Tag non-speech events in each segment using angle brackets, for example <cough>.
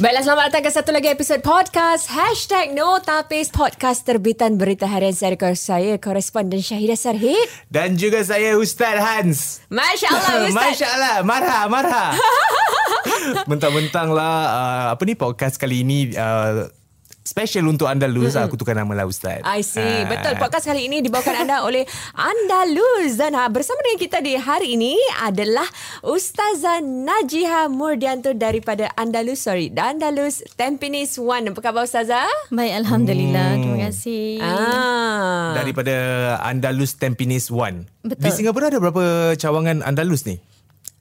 Baiklah, selamat datang ke satu lagi episod podcast. Hashtag No Tapis Podcast terbitan berita harian saya Saya koresponden Syahidah Sarhid. Dan juga saya Ustaz Hans. Masya Allah <laughs> Ustaz. Masya Allah Marha Marha. <laughs> Mentang-mentang lah uh, Apa ni podcast kali ini uh, Special untuk Andalus mm-hmm. Aku tukar nama lah Ustaz I see uh. Betul Podcast kali ini Dibawakan anda oleh Andalus Dan ha, bersama dengan kita di hari ini Adalah Ustazah Najiha Murdianto Daripada Andalus Sorry Andalus Tampines One Apa khabar Ustazah? Baik Alhamdulillah hmm. Terima kasih ah. Daripada Andalus Tampines One Betul Di Singapura ada berapa cawangan Andalus ni?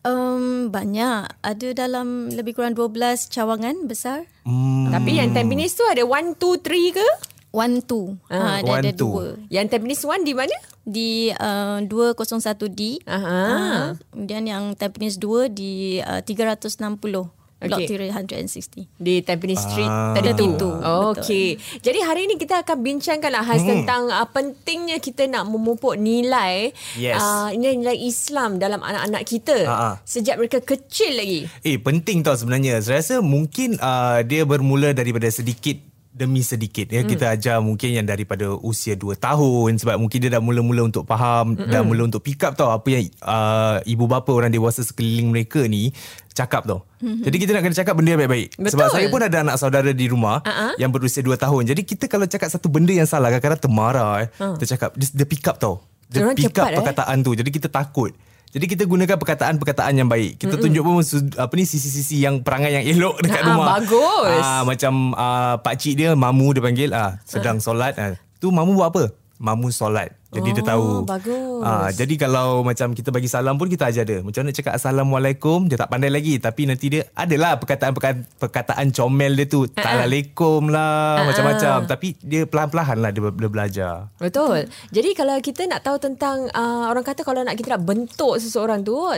Um, banyak. Ada dalam lebih kurang 12 cawangan besar. Hmm. Tapi yang Tampines tu ada 1, 2, 3 ke? 1, 2. Ha, ada, ada dua. Yang Tampines 1 di mana? Di uh, 201D. Aha. Uh, kemudian yang Tampines 2 di uh, 360. Block okay. 360. Di Tampines Street ah. tadi tu. Okey. Jadi hari ini kita akan bincangkanlah khas hmm. tentang uh, pentingnya kita nak memupuk nilai yes. uh, nilai Islam dalam anak-anak kita uh-huh. sejak mereka kecil lagi. Eh penting tau sebenarnya. Saya rasa mungkin uh, dia bermula daripada sedikit demi sedikit ya hmm. kita ajar mungkin yang daripada usia 2 tahun sebab mungkin dia dah mula-mula untuk faham hmm. dah mula untuk pick up tau apa yang uh, ibu bapa orang dewasa sekeliling mereka ni cakap tau. Hmm. Jadi kita nak kena cakap benda yang baik-baik. Betul. Sebab saya pun ada anak saudara di rumah uh-huh. yang berusia 2 tahun. Jadi kita kalau cakap satu benda yang salah kadang-kadang termarah eh. Uh. Kita cakap dia, dia pick up tau. Dia Diorang pick up eh? perkataan tu. Jadi kita takut. Jadi kita gunakan perkataan-perkataan yang baik. Kita Mm-mm. tunjuk pun apa ni sisi-sisi yang perangai yang elok dekat ha, rumah. Bagus. Ah macam uh, pak cik dia mamu dia panggil ah sedang solat ah. Tu mamu buat apa? Mamu solat. Jadi oh, dia tahu. Bagus. Ah, jadi kalau macam kita bagi salam pun kita ajar dia. Macam mana cakap assalamualaikum, dia tak pandai lagi tapi nanti dia adalah perkataan-perkataan perkataan comel dia tu. Assalamualaikum lah, uh-uh. macam-macam. Tapi dia pelan-pelan lah dia, dia belajar. Betul. Jadi kalau kita nak tahu tentang uh, orang kata kalau nak kita nak bentuk seseorang tu,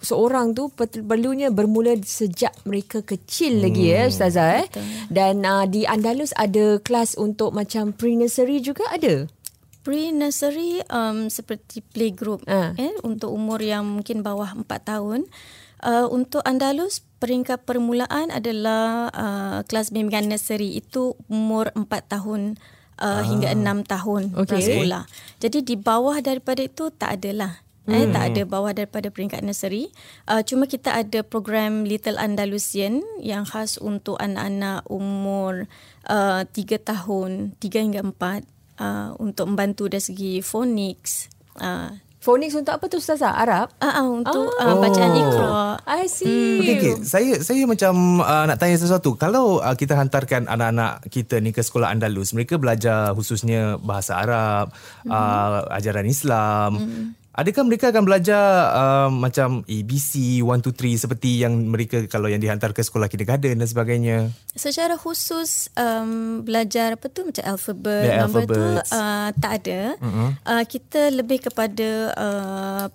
seorang tu perlunya bermula sejak mereka kecil hmm. lagi ya ustazah eh. Dan uh, di Andalus ada kelas untuk macam pre-nursery juga ada pre-nursery um, seperti playgroup uh. eh, untuk umur yang mungkin bawah 4 tahun. Uh, untuk Andalus, peringkat permulaan adalah uh, kelas bimbingan nursery itu umur 4 tahun uh, ah. hingga 6 tahun okay. sekolah. Jadi di bawah daripada itu tak adalah. Eh, hmm. tak ada bawah daripada peringkat nursery. Uh, cuma kita ada program Little Andalusian yang khas untuk anak-anak umur uh, 3 tahun, 3 hingga 4 uh, untuk membantu dari segi phonics. Uh, phonics untuk apa tu Ustazah? Arab? Uh, uh, untuk uh, oh. bacaan ikra. I see. Hmm. Okay, okay. Saya saya macam uh, nak tanya sesuatu. Kalau uh, kita hantarkan anak-anak kita ni ke sekolah Andalus, mereka belajar khususnya bahasa Arab, mm-hmm. uh, ajaran Islam. Mm-hmm. Adakah mereka akan belajar uh, macam ABC 1 2 3 seperti yang mereka kalau yang dihantar ke sekolah kindergarten dan sebagainya? Secara khusus um, belajar apa tu macam alfabet The number tu uh, tak ada. Uh-huh. Uh, kita lebih kepada uh,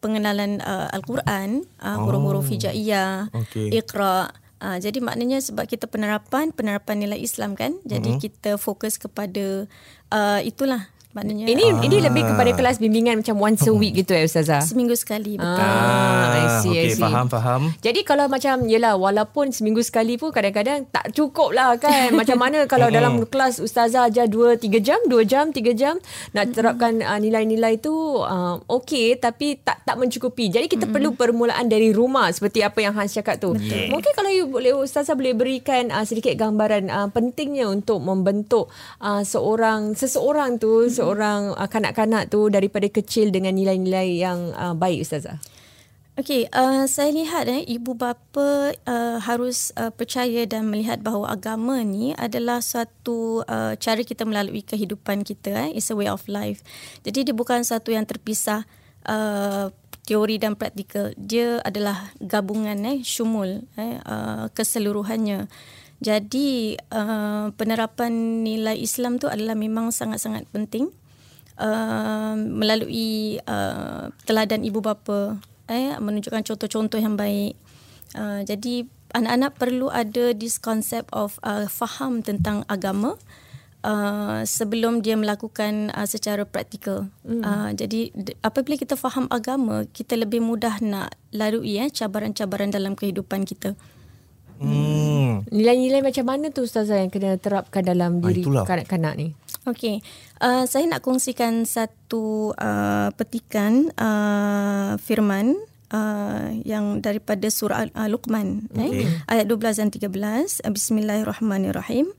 pengenalan uh, al-Quran, uh, oh. huruf-huruf hijaiyah, okay. Iqra. Uh, jadi maknanya sebab kita penerapan penerapan nilai Islam kan. Jadi uh-huh. kita fokus kepada uh, itulah maknanya. Ini ah. ini lebih kepada kelas bimbingan macam once a week gitu ya ustazah? Seminggu sekali betul. Ah, I see, okay, I see. faham faham. Jadi kalau macam yalah walaupun seminggu sekali pun kadang-kadang tak cukup lah kan. <laughs> Macam mana kalau dalam kelas ustazah ajar 2 3 jam 2 jam 3 jam nak terapkan uh, nilai-nilai tu uh, okey tapi tak tak mencukupi. Jadi kita mm-hmm. perlu permulaan dari rumah seperti apa yang Hans cakap tu. Yeah. mungkin kalau you boleh ustazah boleh berikan uh, sedikit gambaran uh, pentingnya untuk membentuk uh, seorang seseorang tu mm-hmm seorang uh, kanak-kanak tu daripada kecil dengan nilai-nilai yang uh, baik ustazah? Okey, uh, saya lihat eh ibu bapa uh, harus uh, percaya dan melihat bahawa agama ni adalah satu uh, cara kita melalui kehidupan kita eh it's a way of life. Jadi dia bukan satu yang terpisah uh, teori dan praktikal. Dia adalah gabungan eh syumul eh uh, keseluruhannya. Jadi uh, penerapan nilai Islam tu adalah memang sangat-sangat penting uh, melalui uh, teladan ibu bapa eh menunjukkan contoh-contoh yang baik. Uh, jadi anak-anak perlu ada this concept of uh, faham tentang agama uh, sebelum dia melakukan uh, secara praktikal. Mm. Uh, jadi apabila kita faham agama, kita lebih mudah nak lalui eh cabaran-cabaran dalam kehidupan kita. Hmm. Nilai-nilai macam mana tu ustazah yang kena terapkan dalam ah, diri kanak-kanak ni? Okey. Uh, saya nak kongsikan satu uh, petikan uh, firman uh, yang daripada surah uh, Luqman okay. eh? ayat 12 dan 13. Uh, Bismillahirrahmanirrahim.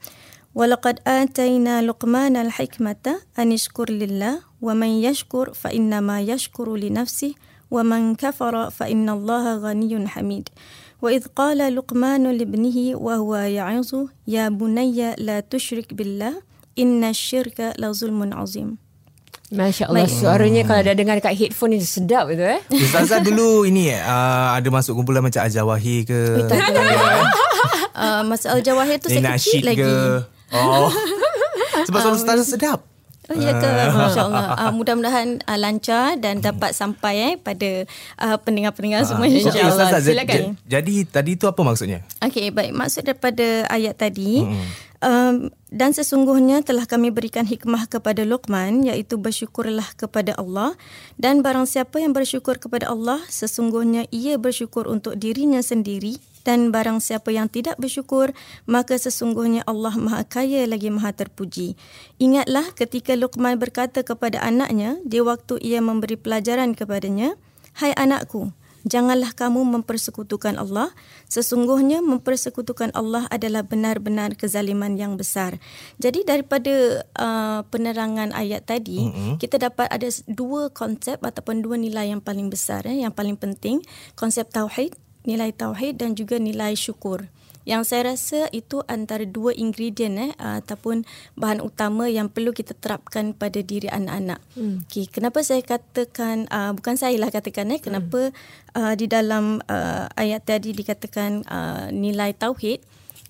Walaqad atayna Luqman al-hikmata an ishkur lillah wa man yashkur fa innama yashkuru li nafsihi wa man kafara fa innallaha ghaniyyun hamid. وإذ قال لقمان لابنه وهو يعظه يا بني لا تشرك بالله إن الشرك لظلم عظيم Masya Allah. Suaranya kalau dah dengar dekat headphone ni sedap itu eh. <laughs> Ustazah dulu ini eh, uh, ada masuk kumpulan macam Ajawahi ke? Oh, tak ada. uh, Masa Al-Jawahir tu Ni saya kecil nasyid lagi. ke? Oh. <laughs> Sebab suara Ustazah sedap. Oh ya ke? Masya Allah. Uh, mudah-mudahan uh, lancar dan dapat sampai eh pada uh, pendengar-pendengar semua Okey, insya-Allah. J- Silakan. j- Jadi tadi tu apa maksudnya? Okey, baik. Maksud daripada ayat tadi, um, dan sesungguhnya telah kami berikan hikmah kepada Luqman, iaitu bersyukurlah kepada Allah. Dan barang siapa yang bersyukur kepada Allah, sesungguhnya ia bersyukur untuk dirinya sendiri. Dan barang siapa yang tidak bersyukur, maka sesungguhnya Allah Maha Kaya lagi Maha Terpuji. Ingatlah ketika Luqman berkata kepada anaknya, di waktu ia memberi pelajaran kepadanya, Hai anakku, Janganlah kamu mempersekutukan Allah. Sesungguhnya mempersekutukan Allah adalah benar-benar kezaliman yang besar. Jadi daripada uh, penerangan ayat tadi, mm-hmm. kita dapat ada dua konsep ataupun dua nilai yang paling besar, eh, yang paling penting. Konsep tauhid, nilai tauhid dan juga nilai syukur. Yang saya rasa itu antara dua ingredient eh ataupun bahan utama yang perlu kita terapkan pada diri anak-anak. Hmm. Okey, kenapa saya katakan uh, bukan saya lah katakan eh kenapa uh, di dalam uh, ayat tadi dikatakan uh, nilai tauhid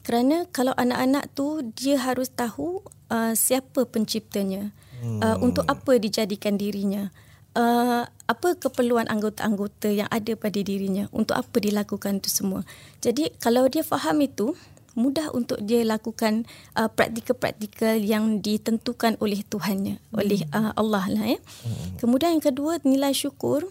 kerana kalau anak-anak tu dia harus tahu uh, siapa penciptanya. Hmm. Uh, untuk apa dijadikan dirinya. Uh, apa keperluan anggota-anggota yang ada pada dirinya untuk apa dilakukan itu semua. Jadi kalau dia faham itu mudah untuk dia lakukan uh, praktikal-praktikal yang ditentukan oleh Tuhannya, hmm. oleh uh, Allah lah ya. Hmm. Kemudian yang kedua nilai syukur.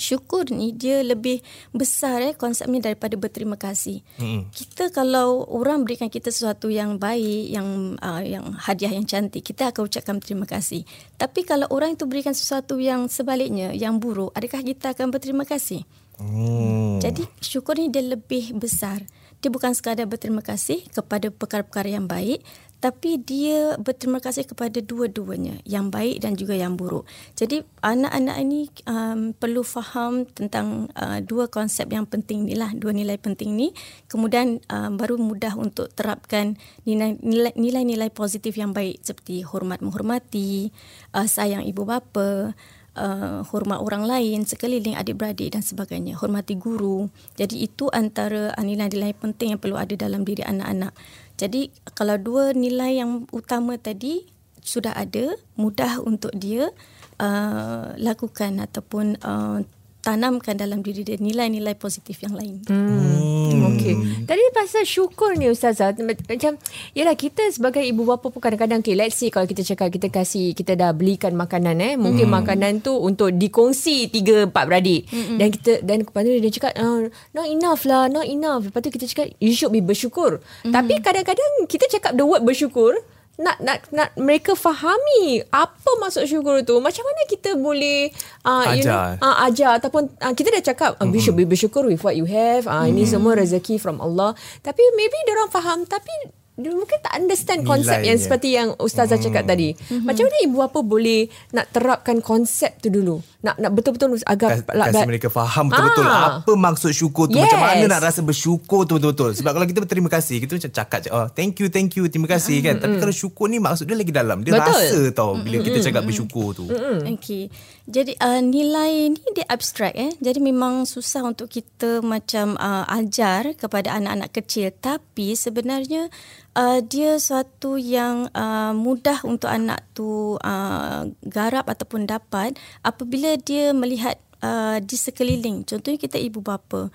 Syukur ni dia lebih besar eh konsepnya daripada berterima kasih. Hmm. Kita kalau orang berikan kita sesuatu yang baik, yang uh, yang hadiah yang cantik, kita akan ucapkan terima kasih. Tapi kalau orang itu berikan sesuatu yang sebaliknya, yang buruk, adakah kita akan berterima kasih? Hmm. Jadi syukur ni dia lebih besar. Dia bukan sekadar berterima kasih kepada perkara-perkara yang baik, tapi dia berterima kasih kepada dua-duanya, yang baik dan juga yang buruk. Jadi anak-anak ini um, perlu faham tentang uh, dua konsep yang penting ni lah, dua nilai penting ni. Kemudian um, baru mudah untuk terapkan nilai- nilai-nilai positif yang baik seperti hormat menghormati, uh, sayang ibu bapa, uh, hormat orang lain, sekeliling adik-beradik dan sebagainya, hormati guru. Jadi itu antara nilai-nilai penting yang perlu ada dalam diri anak-anak. Jadi kalau dua nilai yang utama tadi sudah ada, mudah untuk dia uh, lakukan ataupun uh, tanamkan dalam diri dia nilai-nilai positif yang lain. Hmm. Okey. Tadi pasal syukur ni Ustazah macam yalah kita sebagai ibu bapa pun kadang-kadang okay, let's say kalau kita cakap kita kasih kita dah belikan makanan eh mungkin hmm. makanan tu untuk dikongsi tiga empat beradik hmm. dan kita dan lepas tu dia cakap oh, not enough lah not enough lepas tu kita cakap you should be bersyukur hmm. tapi kadang-kadang kita cakap the word bersyukur nak nak nak mereka fahami apa maksud syukur tu macam mana kita boleh uh, you know Ajar. uh, ajar. Ataupun uh, kita dah cakap uh, we should be bersyukur with what you have. Uh, ini semua rezeki from Allah. Tapi maybe dia orang faham. Tapi dia mungkin tak understand konsep yang Nilainya. seperti yang ustazah cakap tadi. Macam mana ibu bapa boleh nak terapkan konsep tu dulu? Nak nak betul-betul agar Kas, kasi mereka faham betul-betul Ah. apa maksud syukur tu Yes. macam mana nak rasa bersyukur tu betul-betul sebab kalau kita berterima kasih kita macam cakap je oh thank you thank you terima kasih kan tapi kalau syukur ni maksud dia lagi dalam dia Betul. rasa tau bila kita cakap bersyukur tu Okey. Jadi uh, nilai ni dia abstrak eh. Jadi memang susah untuk kita macam uh, ajar kepada anak-anak kecil tapi sebenarnya uh, dia suatu yang uh, mudah untuk anak tu uh, garap ataupun dapat apabila dia melihat uh, di sekeliling. Contohnya kita ibu bapa.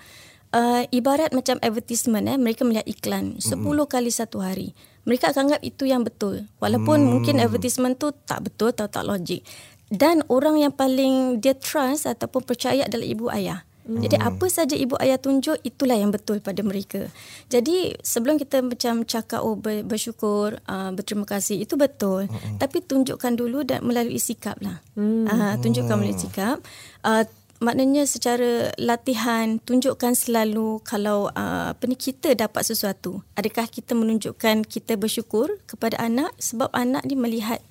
Uh, ibarat macam advertisement eh mereka melihat iklan 10 kali satu hari mereka akan anggap itu yang betul walaupun hmm. mungkin advertisement tu tak betul atau tak logik dan orang yang paling dia trust ataupun percaya adalah ibu ayah Hmm. Jadi apa saja ibu ayah tunjuk itulah yang betul pada mereka. Jadi sebelum kita macam cakap oh bersyukur, uh, berterima kasih itu betul. Hmm. Tapi tunjukkan dulu dan melalui sikap lah. Hmm. Uh, tunjukkan melalui sikap. Uh, maknanya secara latihan tunjukkan selalu kalau uh, apa ni kita dapat sesuatu. Adakah kita menunjukkan kita bersyukur kepada anak sebab anak ni melihat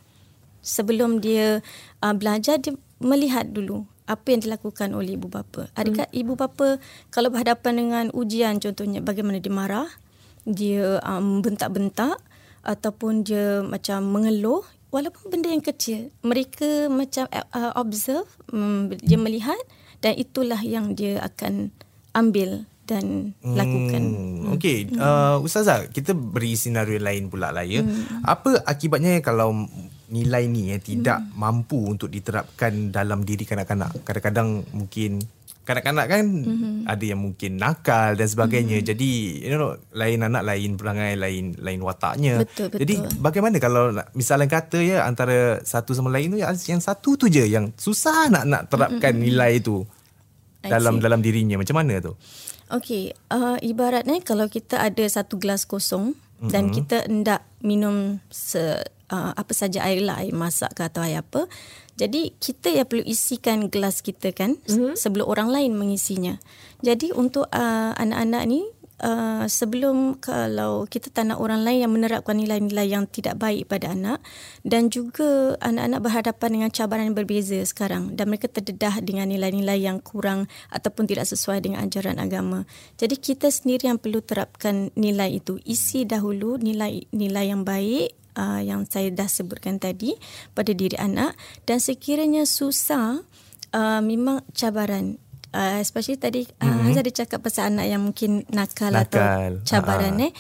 sebelum dia uh, belajar dia melihat dulu apa yang dilakukan oleh ibu bapa. Adakah hmm. ibu bapa kalau berhadapan dengan ujian contohnya bagaimana dia marah, dia um, bentak-bentak ataupun dia macam mengeluh walaupun benda yang kecil, mereka macam uh, observe, um, dia melihat dan itulah yang dia akan ambil dan lakukan. Hmm, Okey, hmm. uh, Ustazah, kita beri senario lain pula lah ya. Hmm. Apa akibatnya kalau nilai ni eh, tidak hmm. mampu untuk diterapkan dalam diri kanak-kanak. Kadang-kadang mungkin kanak-kanak kan hmm. ada yang mungkin nakal dan sebagainya. Hmm. Jadi you know lain anak lain perangai lain lain wataknya. Betul, betul. Jadi bagaimana kalau misalnya kata ya antara satu sama lain tu yang satu tu je yang susah nak nak terapkan hmm. nilai itu dalam dalam dirinya. Macam mana tu? Okey, uh, ibaratnya kalau kita ada satu gelas kosong mm-hmm. dan kita hendak minum se uh, apa saja air lah, air masak ke atau air apa. Jadi kita yang perlu isikan gelas kita kan mm-hmm. sebelum orang lain mengisinya. Jadi untuk uh, anak-anak ni Uh, sebelum kalau kita tak nak orang lain yang menerapkan nilai-nilai yang tidak baik pada anak dan juga anak-anak berhadapan dengan cabaran yang berbeza sekarang dan mereka terdedah dengan nilai-nilai yang kurang ataupun tidak sesuai dengan ajaran agama. Jadi kita sendiri yang perlu terapkan nilai itu. Isi dahulu nilai-nilai yang baik uh, yang saya dah sebutkan tadi pada diri anak dan sekiranya susah uh, memang cabaran uh, especially tadi uh, mm-hmm. Hazar dia cakap pasal anak yang mungkin nakal, nakal. atau cabaran uh-huh. eh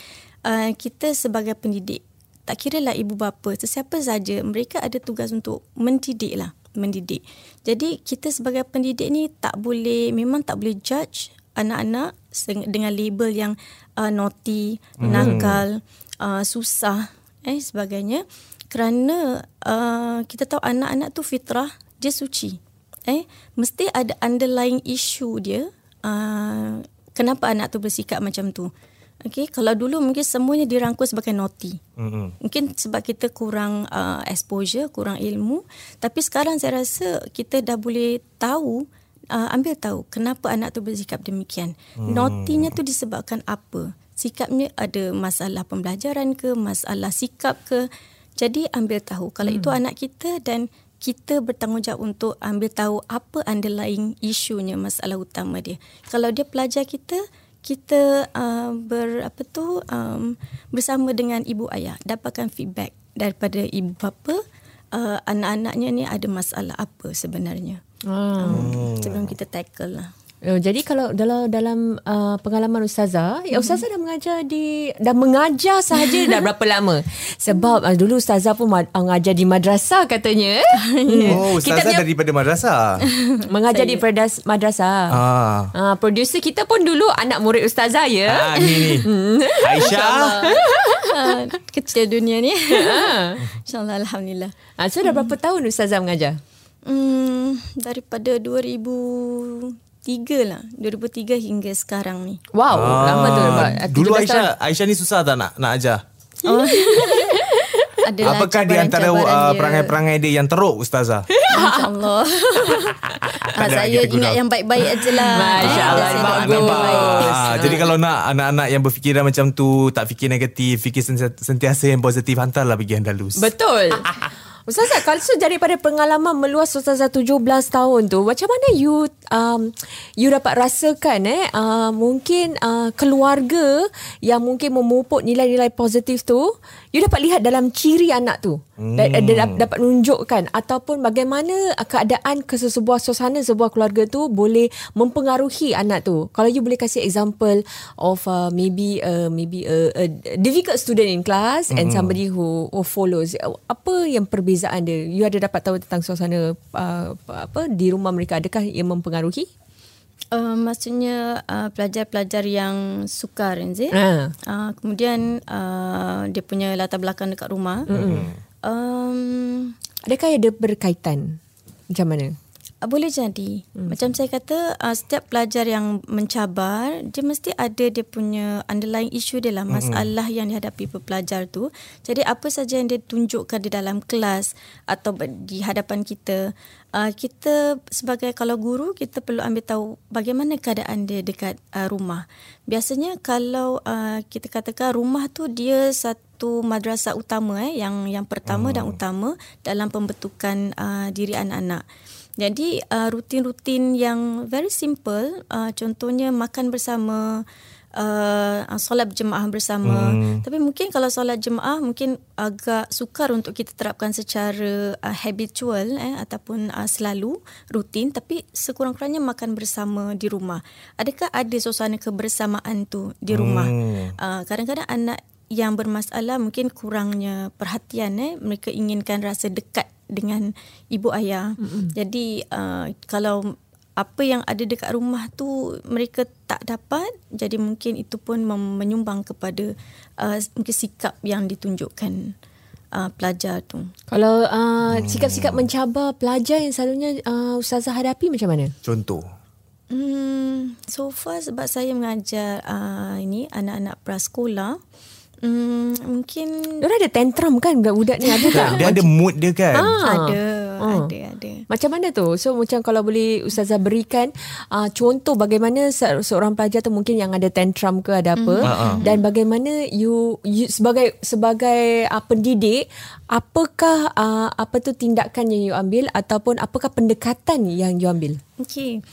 uh, kita sebagai pendidik tak kira lah ibu bapa sesiapa saja mereka ada tugas untuk mendidik lah mendidik jadi kita sebagai pendidik ni tak boleh memang tak boleh judge anak-anak dengan label yang uh, naughty, mm. nakal, uh, susah eh sebagainya kerana uh, kita tahu anak-anak tu fitrah dia suci eh mesti ada underlying issue dia uh, kenapa anak tu bersikap macam tu Okay, kalau dulu mungkin semuanya dirangkul sebagai naughty. Mm-hmm. Mungkin sebab kita kurang uh, exposure, kurang ilmu. Tapi sekarang saya rasa kita dah boleh tahu, uh, ambil tahu kenapa anak tu bersikap demikian. Mm. Naughty-nya tu disebabkan apa? sikapnya ada masalah pembelajaran ke, masalah sikap ke. Jadi ambil tahu kalau hmm. itu anak kita dan kita bertanggungjawab untuk ambil tahu apa underlying isunya masalah utama dia. Kalau dia pelajar kita, kita uh, ber apa tu um, bersama dengan ibu ayah dapatkan feedback daripada ibu bapa uh, anak-anaknya ni ada masalah apa sebenarnya. Hmm. Um, sebelum kita tackle lah. Oh, jadi kalau dalam dalam uh, pengalaman ustazah, ya ustazah dah mengajar di dah mengajar sahaja dah <laughs> berapa lama? Sebab uh, dulu ustazah pun ma- uh, mengajar di madrasah katanya. <laughs> Oh, ustazah kita daripada madrasah. <laughs> mengajar di perdas, madrasah. Ah. Uh, producer kita pun dulu anak murid ustazah ya. Ah, ni ni. Aisyah. Kecil dunia ni. Insyaallah alhamdulillah. Ah, so dah berapa tahun ustazah mengajar? Hmm, daripada 2000 tiga lah. 2003 hingga sekarang ni. Wow ah, lama tu dulu Aisyah tahun. Aisyah ni susah tak nak nak ajar? Oh. <laughs> Adalah Apakah di antara uh, perangai-perangai dia yang teruk Ustazah? InsyaAllah. <laughs> Ah, Saya ingat yang baik-baik aje lah. Masya Allah Bagus. ah, Jadi kalau nak anak-anak yang berfikiran macam tu Tak fikir negatif Fikir sentiasa yang positif Hantarlah pergi Andalus Betul <laughs> Ustazah, kalau so daripada pengalaman meluas Ustazah 17 tahun tu, macam mana you um, you dapat rasakan eh uh, mungkin uh, keluarga yang mungkin memupuk nilai-nilai positif tu, you dapat lihat dalam ciri anak tu. Hmm. Dan, dan dapat menunjukkan ataupun bagaimana keadaan ke sebuah suasana sebuah keluarga tu boleh mempengaruhi anak tu. Kalau you boleh kasih example of uh, maybe uh, maybe a, a difficult student in class hmm. and somebody who, who follows apa yang perbezaan dia? You ada dapat tahu tentang suasana uh, apa di rumah mereka adakah yang mempengaruhi? Uh, maksudnya uh, pelajar-pelajar yang sukar Renzi. Uh. Uh, kemudian uh, dia punya latar belakang dekat rumah. Mm-hmm. Um, Adakah ada berkaitan? Macam mana? Uh, boleh jadi. Hmm. Macam saya kata, uh, setiap pelajar yang mencabar, dia mesti ada dia punya underlying issue dia lah, masalah hmm. yang dihadapi pelajar tu. Jadi apa saja yang dia tunjukkan di dalam kelas atau di hadapan kita, uh, kita sebagai kalau guru, kita perlu ambil tahu bagaimana keadaan dia dekat uh, rumah. Biasanya kalau uh, kita katakan rumah tu dia satu madrasah utama eh, yang yang pertama hmm. dan utama dalam pembentukan uh, diri anak-anak. Jadi uh, rutin-rutin yang very simple, uh, contohnya makan bersama, uh, solat berjemaah bersama. Hmm. Tapi mungkin kalau solat jemaah mungkin agak sukar untuk kita terapkan secara uh, habitual eh, ataupun uh, selalu rutin. Tapi sekurang-kurangnya makan bersama di rumah. Adakah ada suasana kebersamaan tu di rumah? Hmm. Uh, kadang-kadang anak yang bermasalah mungkin kurangnya perhatian eh mereka inginkan rasa dekat dengan ibu ayah. Mm-hmm. Jadi uh, kalau apa yang ada dekat rumah tu mereka tak dapat, jadi mungkin itu pun menyumbang kepada uh, mungkin sikap yang ditunjukkan uh, pelajar tu. Kalau uh, hmm. sikap-sikap mencabar pelajar yang selalunya uh, ustazah hadapi macam mana? Contoh. Hmm, so far sebab saya mengajar uh, ini anak-anak prasekolah, Hmm, mungkin dia ada tantrum kan budak-budak ni ada tak? Dia ada mood dia kan? Ah. Ada, ah. ada, ada. Macam mana tu? So macam kalau boleh ustazah berikan uh, contoh bagaimana se- seorang pelajar tu mungkin yang ada tantrum ke ada apa mm-hmm. dan bagaimana you, you sebagai sebagai uh, pendidik apakah uh, apa tu tindakan yang you ambil ataupun apakah pendekatan yang you ambil? Okey.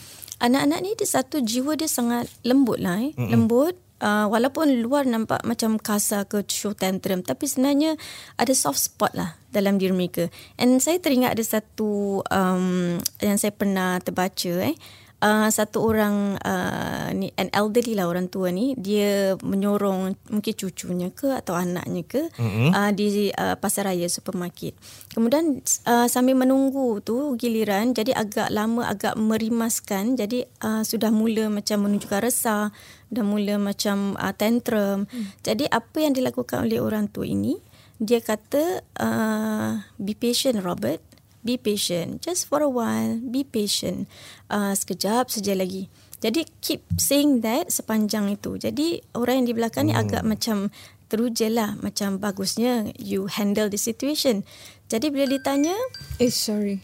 Anak-anak ni dia satu jiwa dia sangat lembut lah eh. Mm-hmm. Lembut uh, walaupun luar nampak macam kasar ke show tantrum tapi sebenarnya ada soft spot lah dalam diri mereka. And saya teringat ada satu um, yang saya pernah terbaca eh uh, satu orang uh, ni an elderly lah orang tua ni dia menyorong mungkin cucunya ke atau anaknya ke mm-hmm. uh, di uh, pasaraya supermarket. Kemudian uh, sambil menunggu tu giliran jadi agak lama agak merimaskan jadi uh, sudah mula macam menunjukkan resah, dah mula macam uh, tantrum. Mm. Jadi apa yang dilakukan oleh orang tua ini dia kata uh, be patient Robert be patient. Just for a while, be patient. Uh, sekejap saja lagi. Jadi keep saying that sepanjang itu. Jadi orang yang di belakang ni hmm. agak macam teruja lah. Macam bagusnya you handle the situation. Jadi bila ditanya... Eh sorry.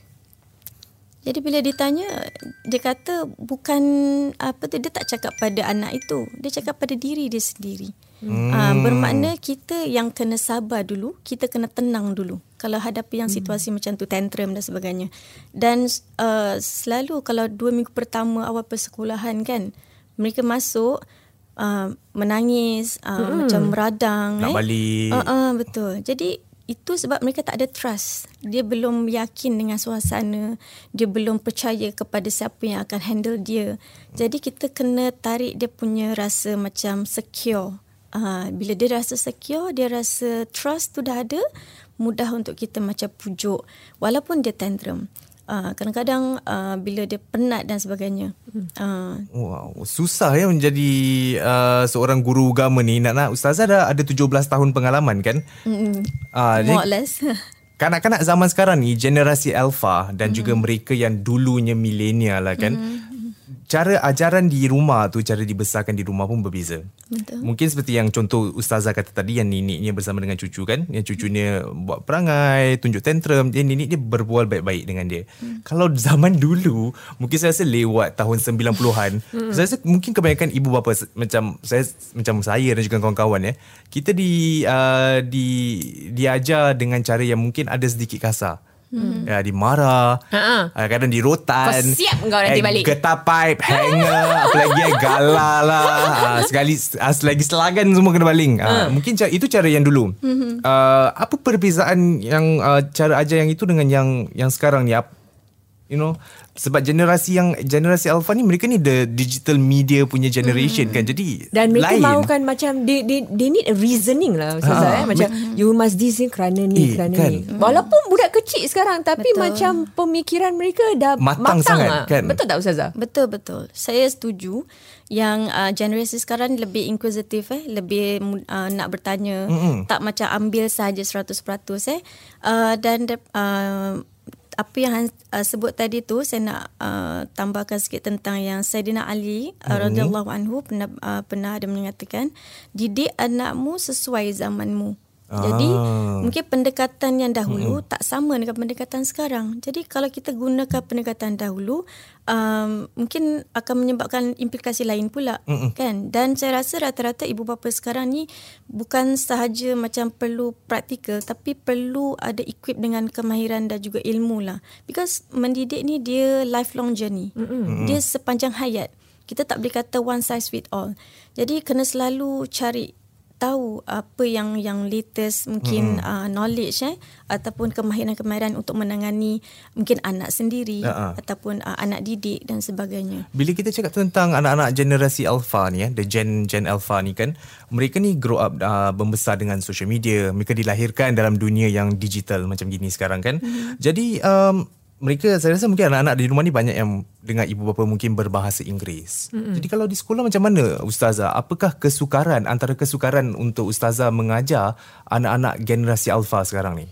Jadi bila ditanya, dia kata bukan apa tu dia tak cakap pada anak itu, dia cakap pada diri dia sendiri. Hmm. Uh, bermakna kita yang kena sabar dulu, kita kena tenang dulu. Kalau hadapi yang hmm. situasi hmm. macam tu tantrum dan sebagainya. Dan uh, selalu kalau dua minggu pertama awal persekolahan kan, mereka masuk uh, menangis, uh, hmm. macam meradang. Nak eh. balik. Uh, uh, betul. Jadi itu sebab mereka tak ada trust. Dia belum yakin dengan suasana. Dia belum percaya kepada siapa yang akan handle dia. Jadi kita kena tarik dia punya rasa macam secure. Uh, bila dia rasa secure, dia rasa trust tu dah ada, mudah untuk kita macam pujuk. Walaupun dia tantrum. Uh, kadang-kadang uh, bila dia penat dan sebagainya. Uh. Wow, susah ya menjadi uh, seorang guru agama ni. Nak nak ustazah dah ada 17 tahun pengalaman kan? Mm-hmm. Uh, More or less. <laughs> Kanak-kanak zaman sekarang ni generasi alpha dan mm-hmm. juga mereka yang dulunya milenial lah kan. Mm-hmm cara ajaran di rumah tu cara dibesarkan di rumah pun berbeza. Betul. Mungkin seperti yang contoh ustazah kata tadi yang nenek bersama dengan cucu kan, yang cucunya buat perangai, tunjuk tantrum, dia nenek dia berbual baik-baik dengan dia. Hmm. Kalau zaman dulu, mungkin saya rasa lewat tahun 90-an, hmm. saya rasa mungkin kebanyakan ibu bapa macam saya macam saya dan juga kawan-kawan ya, kita di uh, di diajar dengan cara yang mungkin ada sedikit kasar. Hmm. Ya, dimarah. Ha. Uh, kadang di rotan. Kau siap kau nanti eh, balik. Getah pipe, hanger, apa lagi eh, galah lah. Uh, sekali, uh, selagi selagan semua kena baling. Uh, hmm. Mungkin itu cara yang dulu. Hmm. Uh, apa perbezaan yang uh, cara ajar yang itu dengan yang yang sekarang ni? You know, sebab generasi yang generasi alpha ni mereka ni the digital media punya generation hmm. kan jadi dan mereka lain. mahukan macam they, they, they need a reasoning lah ha. eh? macam hmm. you must this kerana ni eh, kerana kan? ni walaupun budak kecil sekarang tapi betul. macam pemikiran mereka dah matang, matang sangat lah. kan betul tak ustazah betul betul saya setuju yang uh, generasi sekarang lebih inquisitive eh lebih uh, nak bertanya mm-hmm. tak macam ambil saja 100% eh uh, dan uh, apa yang uh, sebut tadi tu saya nak uh, tambahkan sikit tentang yang Saidina Ali uh, Mhm. radhiyallahu anhu pernah uh, pernah ada mengatakan didik anakmu sesuai zamanmu. Jadi Ah. mungkin pendekatan yang dahulu tak sama dengan pendekatan sekarang. Jadi kalau kita gunakan pendekatan dahulu um, mungkin akan menyebabkan implikasi lain pula Mm-mm. kan. Dan saya rasa rata-rata ibu bapa sekarang ni bukan sahaja macam perlu praktikal tapi perlu ada equip dengan kemahiran dan juga ilmu lah. Because mendidik ni dia lifelong journey. Mm-mm. Dia sepanjang hayat. Kita tak boleh kata one size fit all. Jadi kena selalu cari tahu apa yang yang latest mungkin hmm. uh, knowledge eh ataupun kemahiran-kemahiran untuk menangani mungkin anak sendiri ah. ataupun uh, anak didik dan sebagainya. Bila kita cakap tentang anak-anak generasi alpha ni ya, the gen gen alpha ni kan, mereka ni grow up uh, membesar dengan social media, mereka dilahirkan dalam dunia yang digital macam gini sekarang kan. Mm-hmm. Jadi um, mereka saya rasa mungkin anak-anak di rumah ni banyak yang dengan ibu bapa mungkin berbahasa Inggeris. Mm-hmm. Jadi kalau di sekolah macam mana ustazah? Apakah kesukaran antara kesukaran untuk ustazah mengajar anak-anak generasi alpha sekarang ni?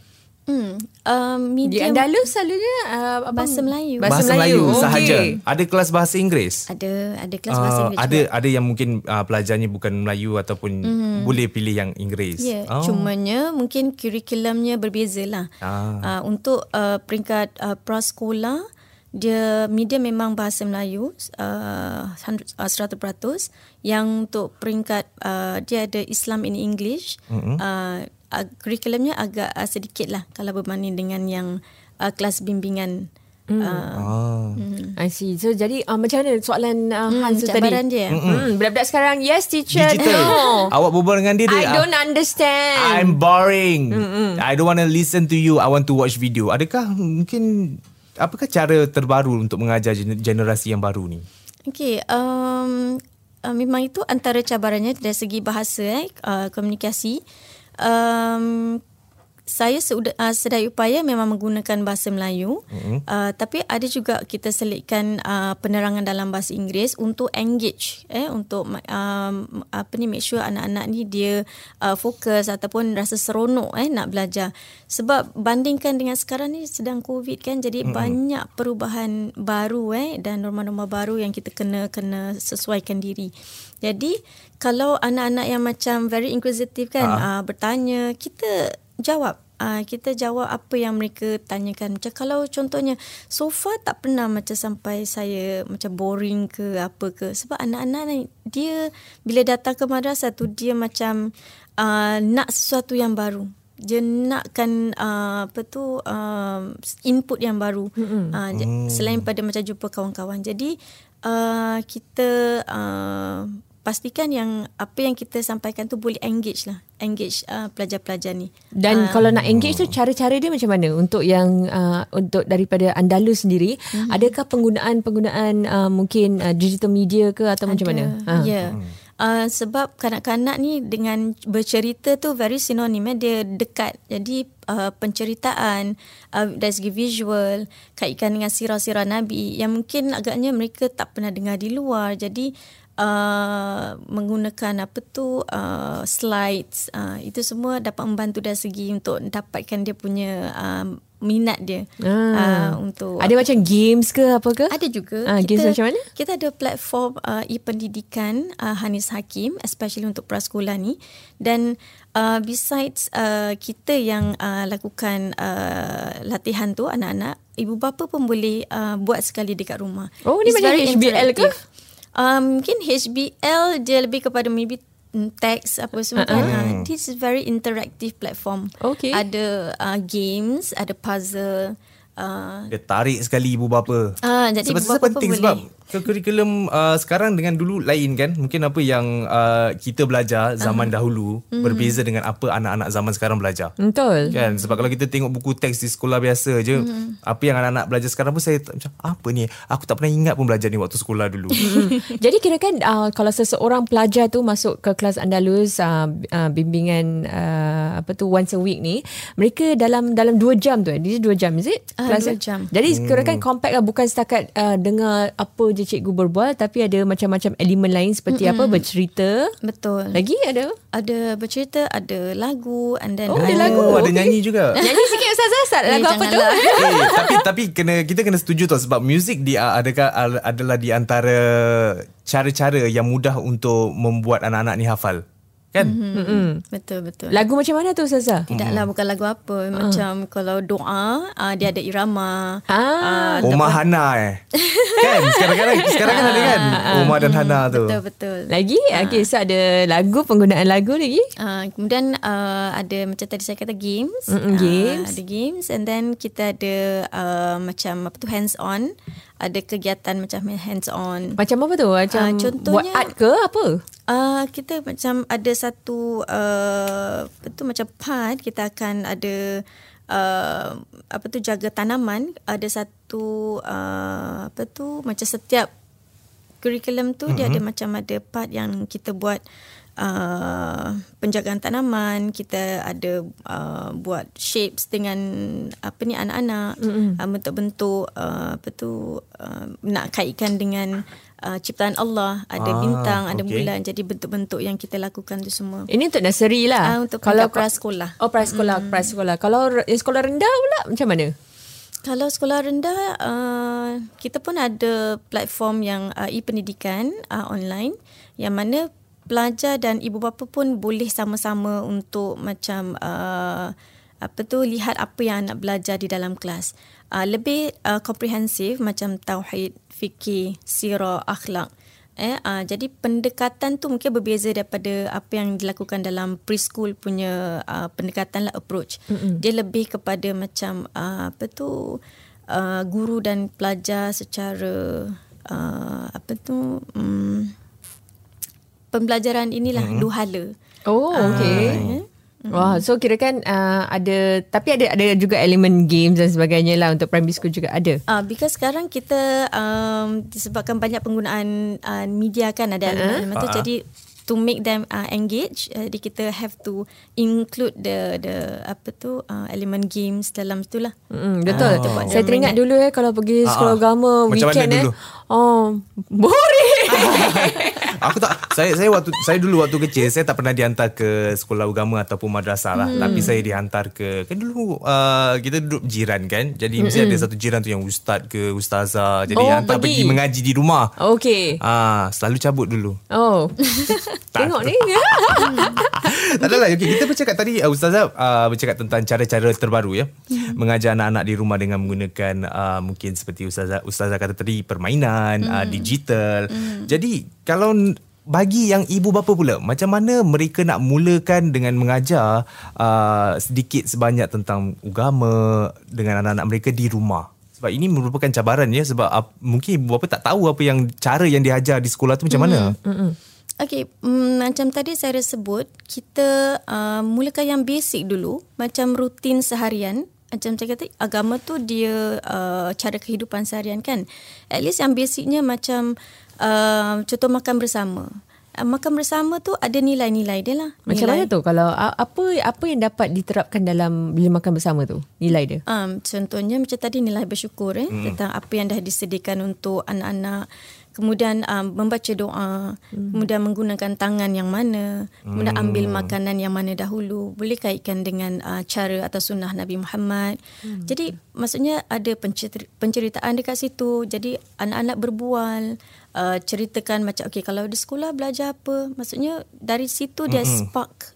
Hmm, um, Di medium Andalus selalunya uh? Bahasa Melayu. Bahasa, Melayu, sahaja. Okey. Ada kelas bahasa Inggeris? ada ada kelas bahasa Ah, Inggeris ada juga. ada yang mungkin uh, pelajarnya bukan Melayu ataupun mm-hmm. boleh pilih yang Inggeris. Ya, yeah, oh. cumanya mungkin kurikulumnya berbeza lah. Ah. Uh, untuk uh, peringkat uh, prasekolah dia medium memang bahasa Melayu uh, 100, uh, 100%. Yang untuk peringkat uh, dia ada Islam in English. Mm-hmm. Uh, uh, kurikulumnya agak uh, sedikit lah kalau berbanding dengan yang uh, kelas bimbingan. Mm. Uh, Ah. I see. So jadi uh, macam mana soalan uh, Hmm, Hans tadi? cabaran dia. Hmm, budak-budak sekarang yes teacher. Digital. No. Awak berbual dengan dia dia. I ah, don't understand. I'm boring. Mm-mm. I don't want to listen to you. I want to watch video. Adakah mungkin apakah cara terbaru untuk mengajar gener- generasi yang baru ni? Okay, um, uh, memang itu antara cabarannya dari segi bahasa, eh, uh, komunikasi. Um, saya uh, sedaya upaya memang menggunakan bahasa Melayu. Mm-hmm. Uh, tapi ada juga kita selitkan uh, penerangan dalam bahasa Inggeris untuk engage eh untuk um, apa ni make sure anak-anak ni dia uh, fokus ataupun rasa seronok eh nak belajar. Sebab bandingkan dengan sekarang ni sedang COVID kan jadi mm-hmm. banyak perubahan baru eh dan norma-norma baru yang kita kena kena sesuaikan diri. Jadi kalau anak-anak yang macam very inquisitive kan uh. Uh, bertanya kita jawab. Uh, kita jawab apa yang mereka tanyakan. Macam kalau contohnya so far tak pernah macam sampai saya macam boring ke apa ke. Sebab anak-anak ni dia bila datang ke madrasah tu dia macam uh, nak sesuatu yang baru. Dia nakkan uh, apa tu uh, input yang baru. Mm-hmm. uh, mm. selain pada macam jumpa kawan-kawan. Jadi uh, kita uh, pastikan yang apa yang kita sampaikan tu boleh engage lah engage uh, pelajar-pelajar ni Dan uh, kalau nak engage tu cara-cara dia macam mana untuk yang uh, untuk daripada Andalus sendiri mm-hmm. adakah penggunaan-penggunaan uh, mungkin uh, digital media ke atau macam mana? Ha. Ya. Yeah. Uh, sebab kanak-kanak ni dengan bercerita tu very sinonim eh. dia dekat jadi uh, penceritaan uh, dari segi visual kaitkan dengan sirah-sirah nabi yang mungkin agaknya mereka tak pernah dengar di luar jadi uh, menggunakan apa tu uh, slides uh, itu semua dapat membantu dari segi untuk dapatkan dia punya uh, minat dia Ah. uh, untuk Ada macam games ke apa ke? ada juga. Ah, games macam mana? Kita ada platform uh, e-pendidikan uh, Hanis Hakim especially untuk prasekolah ni dan uh, besides uh, kita yang uh, lakukan uh, latihan tu anak-anak, ibu bapa pun boleh uh, buat sekali dekat rumah. Oh, ni It's macam HBL ke? Um, mungkin HBL dia lebih kepada maybe mm, teks apa semua uh-uh. kan. Uh, this is very interactive platform. Okay. Ada uh, games, ada puzzle. Uh, Dia tarik sekali ibu bapa. Ah, jadi sebab ibu sebab bapa penting pun sebab ke kurikulum uh, sekarang dengan dulu lain kan. Mungkin apa yang uh, kita belajar zaman uh. dahulu Hmm. berbeza dengan apa anak-anak zaman sekarang belajar. Betul. Kan sebab kalau kita tengok buku teks di sekolah biasa je Hmm. apa yang anak-anak belajar sekarang pun saya macam apa ni aku tak pernah ingat pun belajar ni waktu sekolah dulu. <laughs> Jadi kira kan uh, kalau seseorang pelajar tu masuk ke kelas Andalus uh, uh, bimbingan uh, apa tu once a week ni, mereka dalam dalam 2 jam tu eh. Dia 2 jam is it? Ah, Kelas dua dia? jam. Jadi kira kan compact lah bukan setakat uh, dengar apa je cikgu berbual tapi ada macam-macam elemen lain seperti apa bercerita. Betul. Lagi ada? Ada bercerita, ada lagu and then Oh, ada Oh, lagu. ada Okey. nyanyi juga. <laughs> Nyanyi sikit Ustazah Start Eh, lagu apa tu? janganlah. eh, tapi tapi kena kita kena setuju tau sebab muzik di adakah al- adalah di antara cara-cara yang mudah untuk membuat anak-anak ni hafal. Kan? Mm-mm. Betul, betul. Lagu macam mana tu Ustazah? Tidaklah bukan lagu apa. Macam kalau doa, uh, dia ada irama. Ah. Oma Hana eh. <laughs> kan? Sekarang-kadang sekarang kan ada kan? Oma dan Hana tu. Betul, betul. Lagi? Okay, so ada lagu, penggunaan lagu lagi? Uh, kemudian uh, ada macam tadi saya kata games. Mm-mm, games. Uh, ada games and then kita ada uh, macam apa tu hands on. Ada kegiatan macam hands on. Macam apa tu? Macam Ah, contohnya- buat art ke apa? Uh, kita macam ada satu uh, apa tu macam part kita akan ada uh, apa tu jaga tanaman ada satu uh, apa tu macam setiap kurikulum tu mm-hmm. dia ada macam ada part yang kita buat uh, penjagaan tanaman kita ada uh, buat shapes dengan apa ni anak-anak mm-hmm. uh, bentuk-bentuk uh, apa tu uh, nak kaitkan dengan uh, ciptaan Allah ada Ah, bintang ada okey. bulan jadi bentuk-bentuk yang kita lakukan tu semua Ini untuk nursery lah. Ah, untuk peringkat prasekolah. Oh, prasekolah, hmm. prasekolah. Kalau yang sekolah rendah pula macam mana? Kalau sekolah rendah, uh, kita pun ada platform yang uh, e-pendidikan uh, online yang mana pelajar dan ibu bapa pun boleh sama-sama untuk macam uh, apa tu lihat apa yang anak belajar di dalam kelas. Uh, lebih uh, komprehensif macam tauhid, fikir, sirah, akhlak. Eh, uh, jadi pendekatan tu mungkin berbeza daripada apa yang dilakukan dalam preschool punya uh, pendekatan lah approach. Mm-hmm. Dia lebih kepada macam uh, apa tu uh, guru dan pelajar secara uh, apa tu um, pembelajaran inilah mm-hmm. dua hala. Oh, okay. eh. Wah, so kira kan uh, ada tapi ada ada juga elemen games dan sebagainya lah untuk primary school juga ada. Ah, uh, because sekarang kita um, disebabkan banyak penggunaan uh, media kan ada elemen-elemen tu Uh-huh. jadi to make them uh, engage uh, jadi kita have to include the the apa tu uh, elemen games dalam tu lah. Mm, betul. Ah, Saya teringat dulu eh kalau pergi sekolah Ah, ah. agama Macam mana weekend eh. dulu? Oh, <laughs> boring. <laughs> Aku tak saya saya waktu saya dulu waktu kecil saya tak pernah dihantar ke sekolah agama ataupun madrasah lah. Hmm. Tapi saya dihantar ke kan dulu uh, kita duduk jiran kan. Jadi mesti ada satu jiran tu yang ustaz ke ustazah. Jadi Oh, hantar pergi. pergi. mengaji di rumah. okay. Ah, selalu cabut dulu. Oh. <laughs> Tengok ni. <laughs> tak adalah okay, kita bercakap tadi uh, ustazah uh, bercakap tentang cara-cara terbaru ya. Mengajar anak-anak di rumah dengan menggunakan uh, mungkin seperti ustazah ustazah kata tadi permainan uh, digital. Jadi kalau bagi yang ibu bapa pula macam mana mereka nak mulakan dengan mengajar uh, sedikit sebanyak tentang agama dengan anak-anak mereka di rumah. Sebab ini merupakan cabaran ya sebab uh, mungkin ibu bapa tak tahu apa yang cara yang diajar di sekolah tu macam mana. Okey, mm, macam tadi saya dah sebut, kita uh, mulakan yang basic dulu, macam rutin seharian. Macam saya kata, agama tu dia uh, cara kehidupan seharian kan. At least yang basicnya macam uh, contoh makan bersama. Uh, makan bersama tu ada nilai-nilai dia lah. Macam nilai. mana tu kalau apa apa yang dapat diterapkan dalam bila makan bersama tu? Nilai dia. Um, contohnya macam tadi nilai bersyukur eh, hmm. tentang apa yang dah disediakan untuk anak-anak. Kemudian um, membaca doa, hmm. kemudian menggunakan tangan yang mana, kemudian ambil makanan yang mana dahulu. Boleh kaitkan dengan uh, cara atau sunnah Nabi Muhammad. Hmm. Jadi maksudnya ada pencer- penceritaan dekat situ. Jadi anak-anak berbual, uh, ceritakan macam okay kalau di sekolah belajar apa. Maksudnya dari situ dia Mm-mm. spark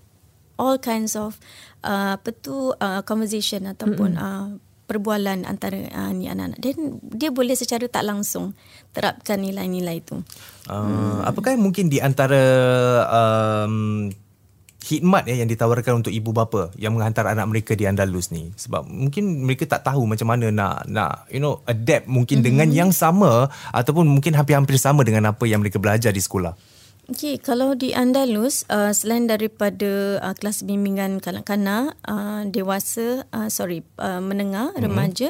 all kinds of uh, apa tu uh, conversation ataupun uh, perbualan antara uh, ni anak-anak dan dia boleh secara tak langsung terapkan nilai-nilai itu. Uh, hmm. Apakah mungkin di antara um, khidmat ya yang ditawarkan untuk ibu bapa yang menghantar anak mereka di Andalus ni sebab mungkin mereka tak tahu macam mana nak nak you know adapt mungkin mm-hmm. dengan yang sama ataupun mungkin hampir-hampir sama dengan apa yang mereka belajar di sekolah. Okey, kalau di Andalus uh, selain daripada uh, kelas bimbingan kanak-kanak, uh, dewasa, uh, sorry, uh, menengah, mm-hmm. remaja,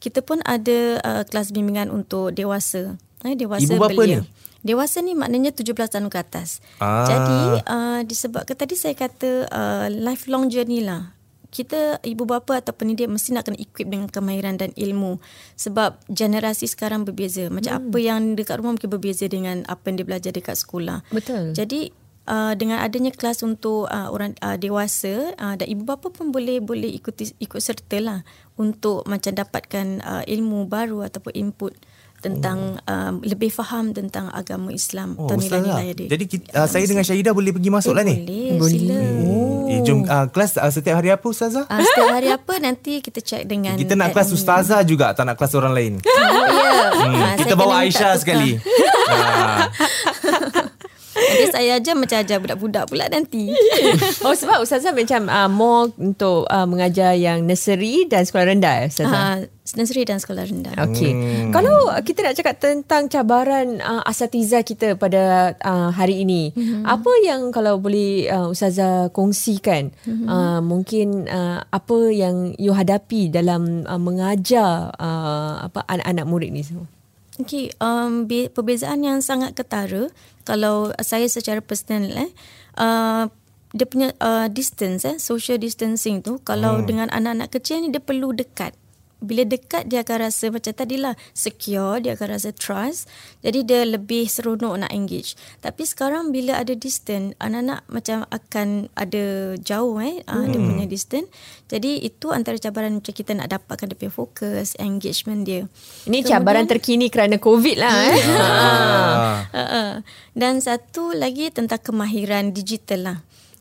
kita pun ada uh, kelas bimbingan untuk dewasa. Eh, dewasa Ibu bapa belia. ni? Dewasa ni maknanya 17 tahun ke atas. Ah. Jadi uh, disebabkan tadi saya kata uh, lifelong journey lah. Kita ibu bapa atau pendidik mesti nak kena equip dengan kemahiran dan ilmu sebab generasi sekarang berbeza. Macam hmm. apa yang dekat rumah mungkin berbeza dengan apa yang dia belajar dekat sekolah. Betul. Jadi uh, dengan adanya kelas untuk uh, orang uh, dewasa uh, dan ibu bapa pun boleh boleh ikuti ikut sertalah untuk macam dapatkan uh, ilmu baru ataupun input tentang oh. um, lebih faham tentang agama Islam oh, atau nilai-nilai dia. Jadi kita, uh, saya dengan Syahidah boleh pergi masuk eh, lah ni? Boleh, sila. Oh. Eh, jom uh, kelas uh, setiap hari apa Ustazah? Uh, setiap hari apa nanti kita check dengan Kita nak kelas Ustazah juga tak nak kelas orang lain. Oh, <laughs> ya. hmm, uh, kita bawa Aisyah sekali. <laughs> Nanti saya ajar macam ajar budak-budak pula nanti. <laughs> oh sebab Ustazah macam uh, more untuk uh, mengajar yang nursery dan sekolah rendah Ustazah? Uh, nursery dan sekolah rendah. Okey. Hmm. Kalau kita nak cakap tentang cabaran uh, asatiza kita pada uh, hari ini, hmm. apa yang kalau boleh uh, Ustazah kongsikan hmm. uh, mungkin uh, apa yang you hadapi dalam uh, mengajar uh, apa anak-anak murid ni semua? Okay, um, perbezaan yang sangat ketara kalau saya secara personal eh, uh, dia punya uh, distance eh, social distancing tu kalau hmm. dengan anak-anak kecil ni dia perlu dekat bila dekat dia akan rasa macam tadilah secure dia akan rasa trust. Jadi dia lebih seronok nak engage. Tapi sekarang bila ada distance anak-anak macam akan ada jauh eh hmm. dia punya distance. Jadi itu antara cabaran macam kita nak dapatkan dia punya fokus engagement dia. Ini Kemudian, cabaran terkini kerana covid lah eh. <laughs> Ah. dan satu lagi tentang kemahiran digital lah.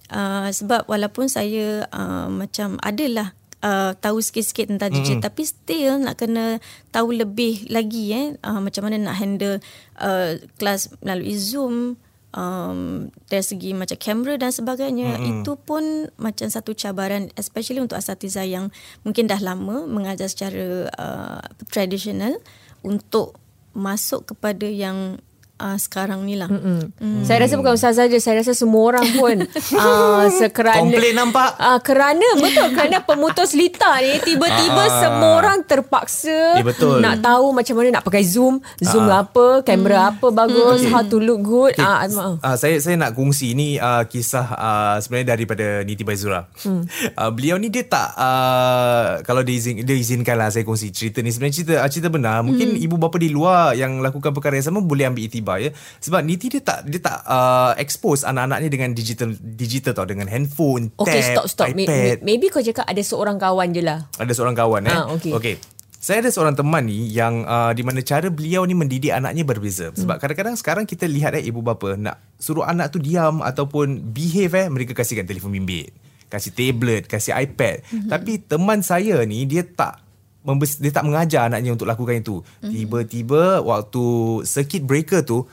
Uh, sebab walaupun saya uh, macam adalah uh, tahu sikit-sikit tentang digital mm. tapi still nak kena tahu lebih lagi eh uh, macam mana nak handle uh, kelas melalui Zoom um, dari segi macam kamera dan sebagainya mm-hmm. itu pun macam satu cabaran especially untuk asatiza yang mungkin dah lama mengajar secara uh, tradisional untuk masuk kepada yang uh, sekarang ni lah. Mm. Saya rasa bukan Ustazah saja, saya rasa semua orang pun uh, <laughs> sekerana komplain nampak. Uh, kerana betul kerana pemutus lita ni tiba-tiba uh, semua orang terpaksa eh, betul. nak tahu macam mana nak pakai zoom, zoom uh, apa, kamera mm. apa bagus, mm. how to look good. Okay. Uh, uh, saya saya nak kongsi ni uh, kisah uh, sebenarnya daripada Niti Baizura. Mm. Uh, <laughs> beliau ni dia tak uh, kalau dia izin dia izinkanlah saya kongsi cerita ni sebenarnya cerita cerita benar. Mungkin mm. ibu bapa di luar yang lakukan perkara yang sama boleh ambil itibar tiba ya sebab Niti dia tak dia tak uh, expose anak-anak ni dengan digital digital tau dengan handphone okay, tab stop stop iPad. maybe kau cakap ada seorang kawan je lah ada seorang kawan eh ah, okay. okay saya ada seorang teman ni yang uh, di mana cara beliau ni mendidik anaknya berbeza. Sebab hmm. kadang-kadang sekarang kita lihat eh ibu bapa nak suruh anak tu diam ataupun behave eh mereka kasihkan telefon bimbit, kasih tablet, kasih iPad. Hmm. Tapi teman saya ni dia tak membes- dia tak mengajar anaknya untuk lakukan itu. Hmm. Tiba-tiba waktu circuit breaker tu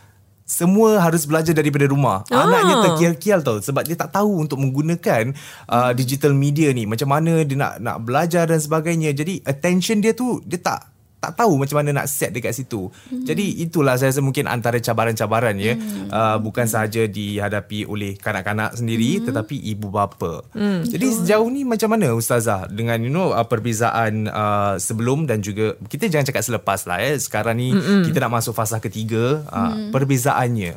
semua harus belajar daripada rumah. Ah. Anaknya terkial-kial tau sebab dia tak tahu untuk menggunakan uh, digital media ni. Macam mana dia nak nak belajar dan sebagainya. Jadi attention dia tu dia tak tak tahu macam mana nak set dekat situ. Hmm. Jadi itulah saya rasa mungkin antara cabaran-cabaran ya. Hmm. Uh, bukan sahaja dihadapi oleh kanak-kanak sendiri hmm. tetapi ibu bapa. Hmm. Jadi sejauh ni macam mana ustazah dengan you know uh, perbezaan uh, sebelum dan juga kita jangan cakap selepas lah ya. Sekarang ni hmm. kita nak masuk fasa ketiga uh, hmm. perbezaannya.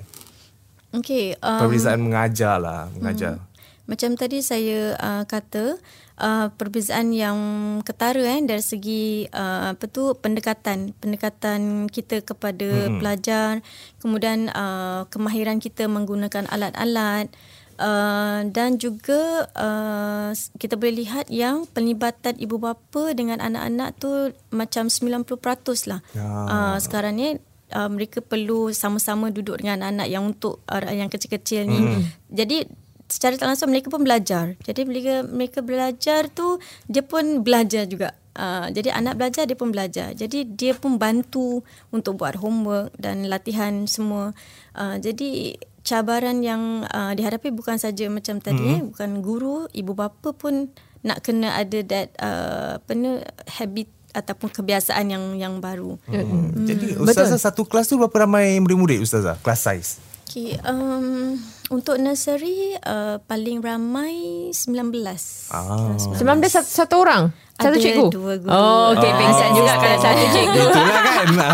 Okay. Um, perbezaan mengajar lah, mengajar. Hmm. Macam tadi saya uh, kata uh, perbezaan yang ketara eh dari segi uh, apa tu pendekatan pendekatan kita kepada hmm. pelajar kemudian uh, kemahiran kita menggunakan alat-alat Uh, dan juga uh, kita boleh lihat yang pelibatan ibu bapa dengan anak-anak tu macam 90% lah. Ya. Uh, sekarang ni uh, mereka perlu sama-sama duduk dengan anak yang untuk uh, yang kecil-kecil ni. Hmm. Jadi secara tak langsung mereka pun belajar. Jadi mereka mereka belajar tu dia pun belajar juga. Uh, jadi anak belajar dia pun belajar. Jadi dia pun bantu untuk buat homework dan latihan semua. Uh, jadi cabaran yang uh, dihadapi bukan saja macam tadi hmm. eh bukan guru, ibu bapa pun nak kena ada that uh, apa habit ataupun kebiasaan yang yang baru. Hmm. Hmm. Jadi ustazah Betul. satu kelas tu berapa ramai murid-murid ustazah? Kelas size. Okay, um, untuk nursery uh, paling ramai 19. Ah. 19 satu, satu orang? Satu Ada cikgu? dua guru. Oh, okay. Pengsan juga kan satu cikgu. <laughs> Itulah kan. Ha,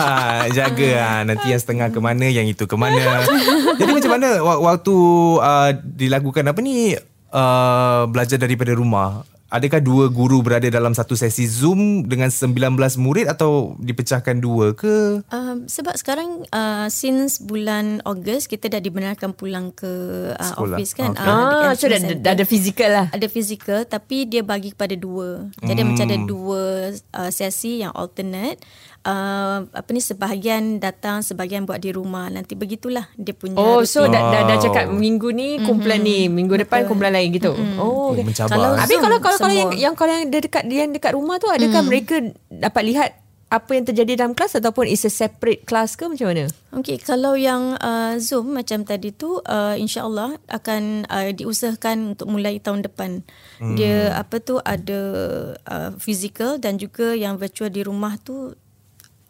jaga ha. Nanti yang setengah ke mana, yang itu ke mana. <laughs> Jadi macam mana waktu uh, dilakukan apa ni, uh, belajar daripada rumah, adakah dua guru berada dalam satu sesi Zoom dengan 19 murid atau dipecahkan dua ke? Um, sebab sekarang uh, since bulan Ogos kita dah dibenarkan pulang ke uh, Sekolah. office kan. Okay. Uh, Ah, dekat so dah, dah ada fizikal lah. ada fizikal tapi dia bagi kepada dua. Jadi Hmm. macam ada dua uh, sesi yang alternate. Uh, apa ni sebahagian datang, sebahagian buat di rumah. Nanti begitulah dia punya. Oh, so rutin. dah, dah, dah Wow. cakap minggu ni kumpulan ni, minggu depan kumpulan lain gitu. Oh, Oh, okay. mencabar. Kalau- Habis kalau kalau kalau yang yang kalau yang dia dekat yang dekat rumah tu adakah mereka dapat lihat apa yang terjadi dalam kelas ataupun is a separate class ke macam mana? Okey, kalau yang uh, Zoom macam tadi tu uh, insya-Allah akan uh, diusahakan untuk mulai tahun depan. Hmm. Dia apa tu ada uh, physical dan juga yang virtual di rumah tu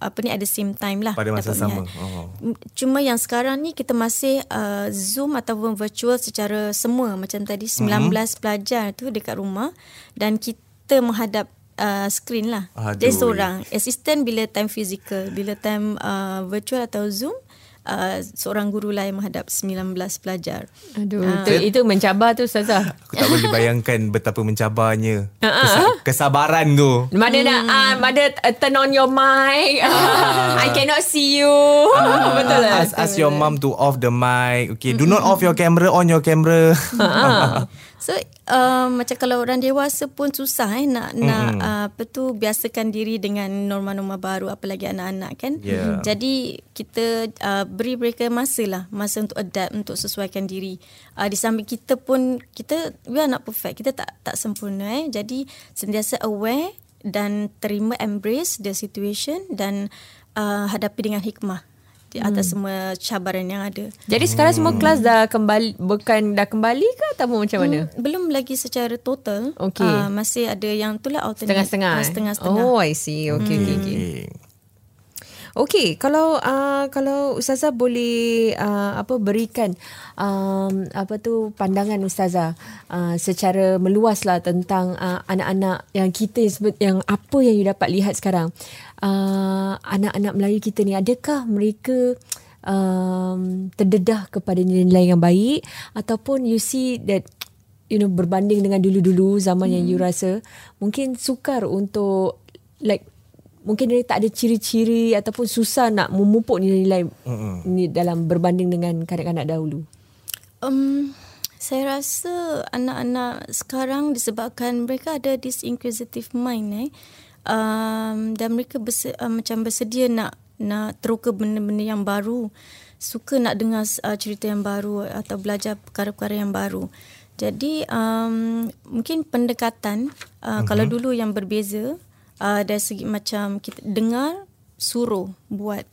apa ni ada same time lah Pada masa sama. Oh. Cuma yang sekarang ni kita masih uh, Zoom ataupun virtual secara semua macam tadi 19 mm-hmm. pelajar tu dekat rumah dan kita menghadap uh, screen lah. Aduh. Dia seorang. Assistant bila time physical, bila time uh, virtual atau Zoom uh, seorang guru lah yang menghadap 19 pelajar. Aduh, itu, itu mencabar tu Ustazah. Aku tak boleh bayangkan betapa mencabarnya. Ah, Kesa- kesabaran tu. Mana nak uh, mana uh, turn on your mic. I cannot see you. Betul lah. Ask, ask your mom to off the mic. Okay, do not off your camera, on your camera. <laughs> So uh, macam kalau orang dewasa pun susah eh nak mm-hmm. nak uh, apa tu biasakan diri dengan norma-norma baru apalagi anak-anak kan. Yeah. Jadi kita uh, beri mereka masa lah masa untuk adapt untuk sesuaikan diri. Uh, di samping kita pun kita we are not perfect. Kita tak tak sempurna eh. Jadi sentiasa aware dan terima embrace the situation dan uh, hadapi dengan hikmah di atas semua cabaran yang ada. Jadi sekarang semua kelas dah kembali bukan dah kembali ke ataupun macam mana? Hmm, belum lagi secara total. Okey. Uh, masih ada yang tu lah alternate. Setengah-setengah. Ah, eh? setengah-setengah. Oh, I see. Okay, okay, okay. Okay. Okey, kalau uh, kalau ustazah boleh uh, apa berikan um, apa tu pandangan ustazah uh, secara meluaslah tentang uh, anak-anak yang kita yang, sebe- yang apa yang you dapat lihat sekarang. Uh, anak-anak Melayu kita ni adakah mereka um, terdedah kepada nilai-nilai yang baik ataupun you see that you know berbanding dengan dulu-dulu zaman hmm. yang you rasa mungkin sukar untuk like mungkin dia tak ada ciri-ciri ataupun susah nak memupuk nilai-nilai mm ni dalam berbanding dengan kanak-kanak dahulu. Um, saya rasa anak-anak sekarang disebabkan mereka ada this inquisitive mind eh. Um, dan mereka berse, uh, macam bersedia nak nak teroka benda-benda yang baru. Suka nak dengar uh, cerita yang baru atau belajar perkara-perkara yang baru. Jadi um, mungkin pendekatan uh, uh-huh. kalau dulu yang berbeza uh, dari segi macam kita dengar suruh buat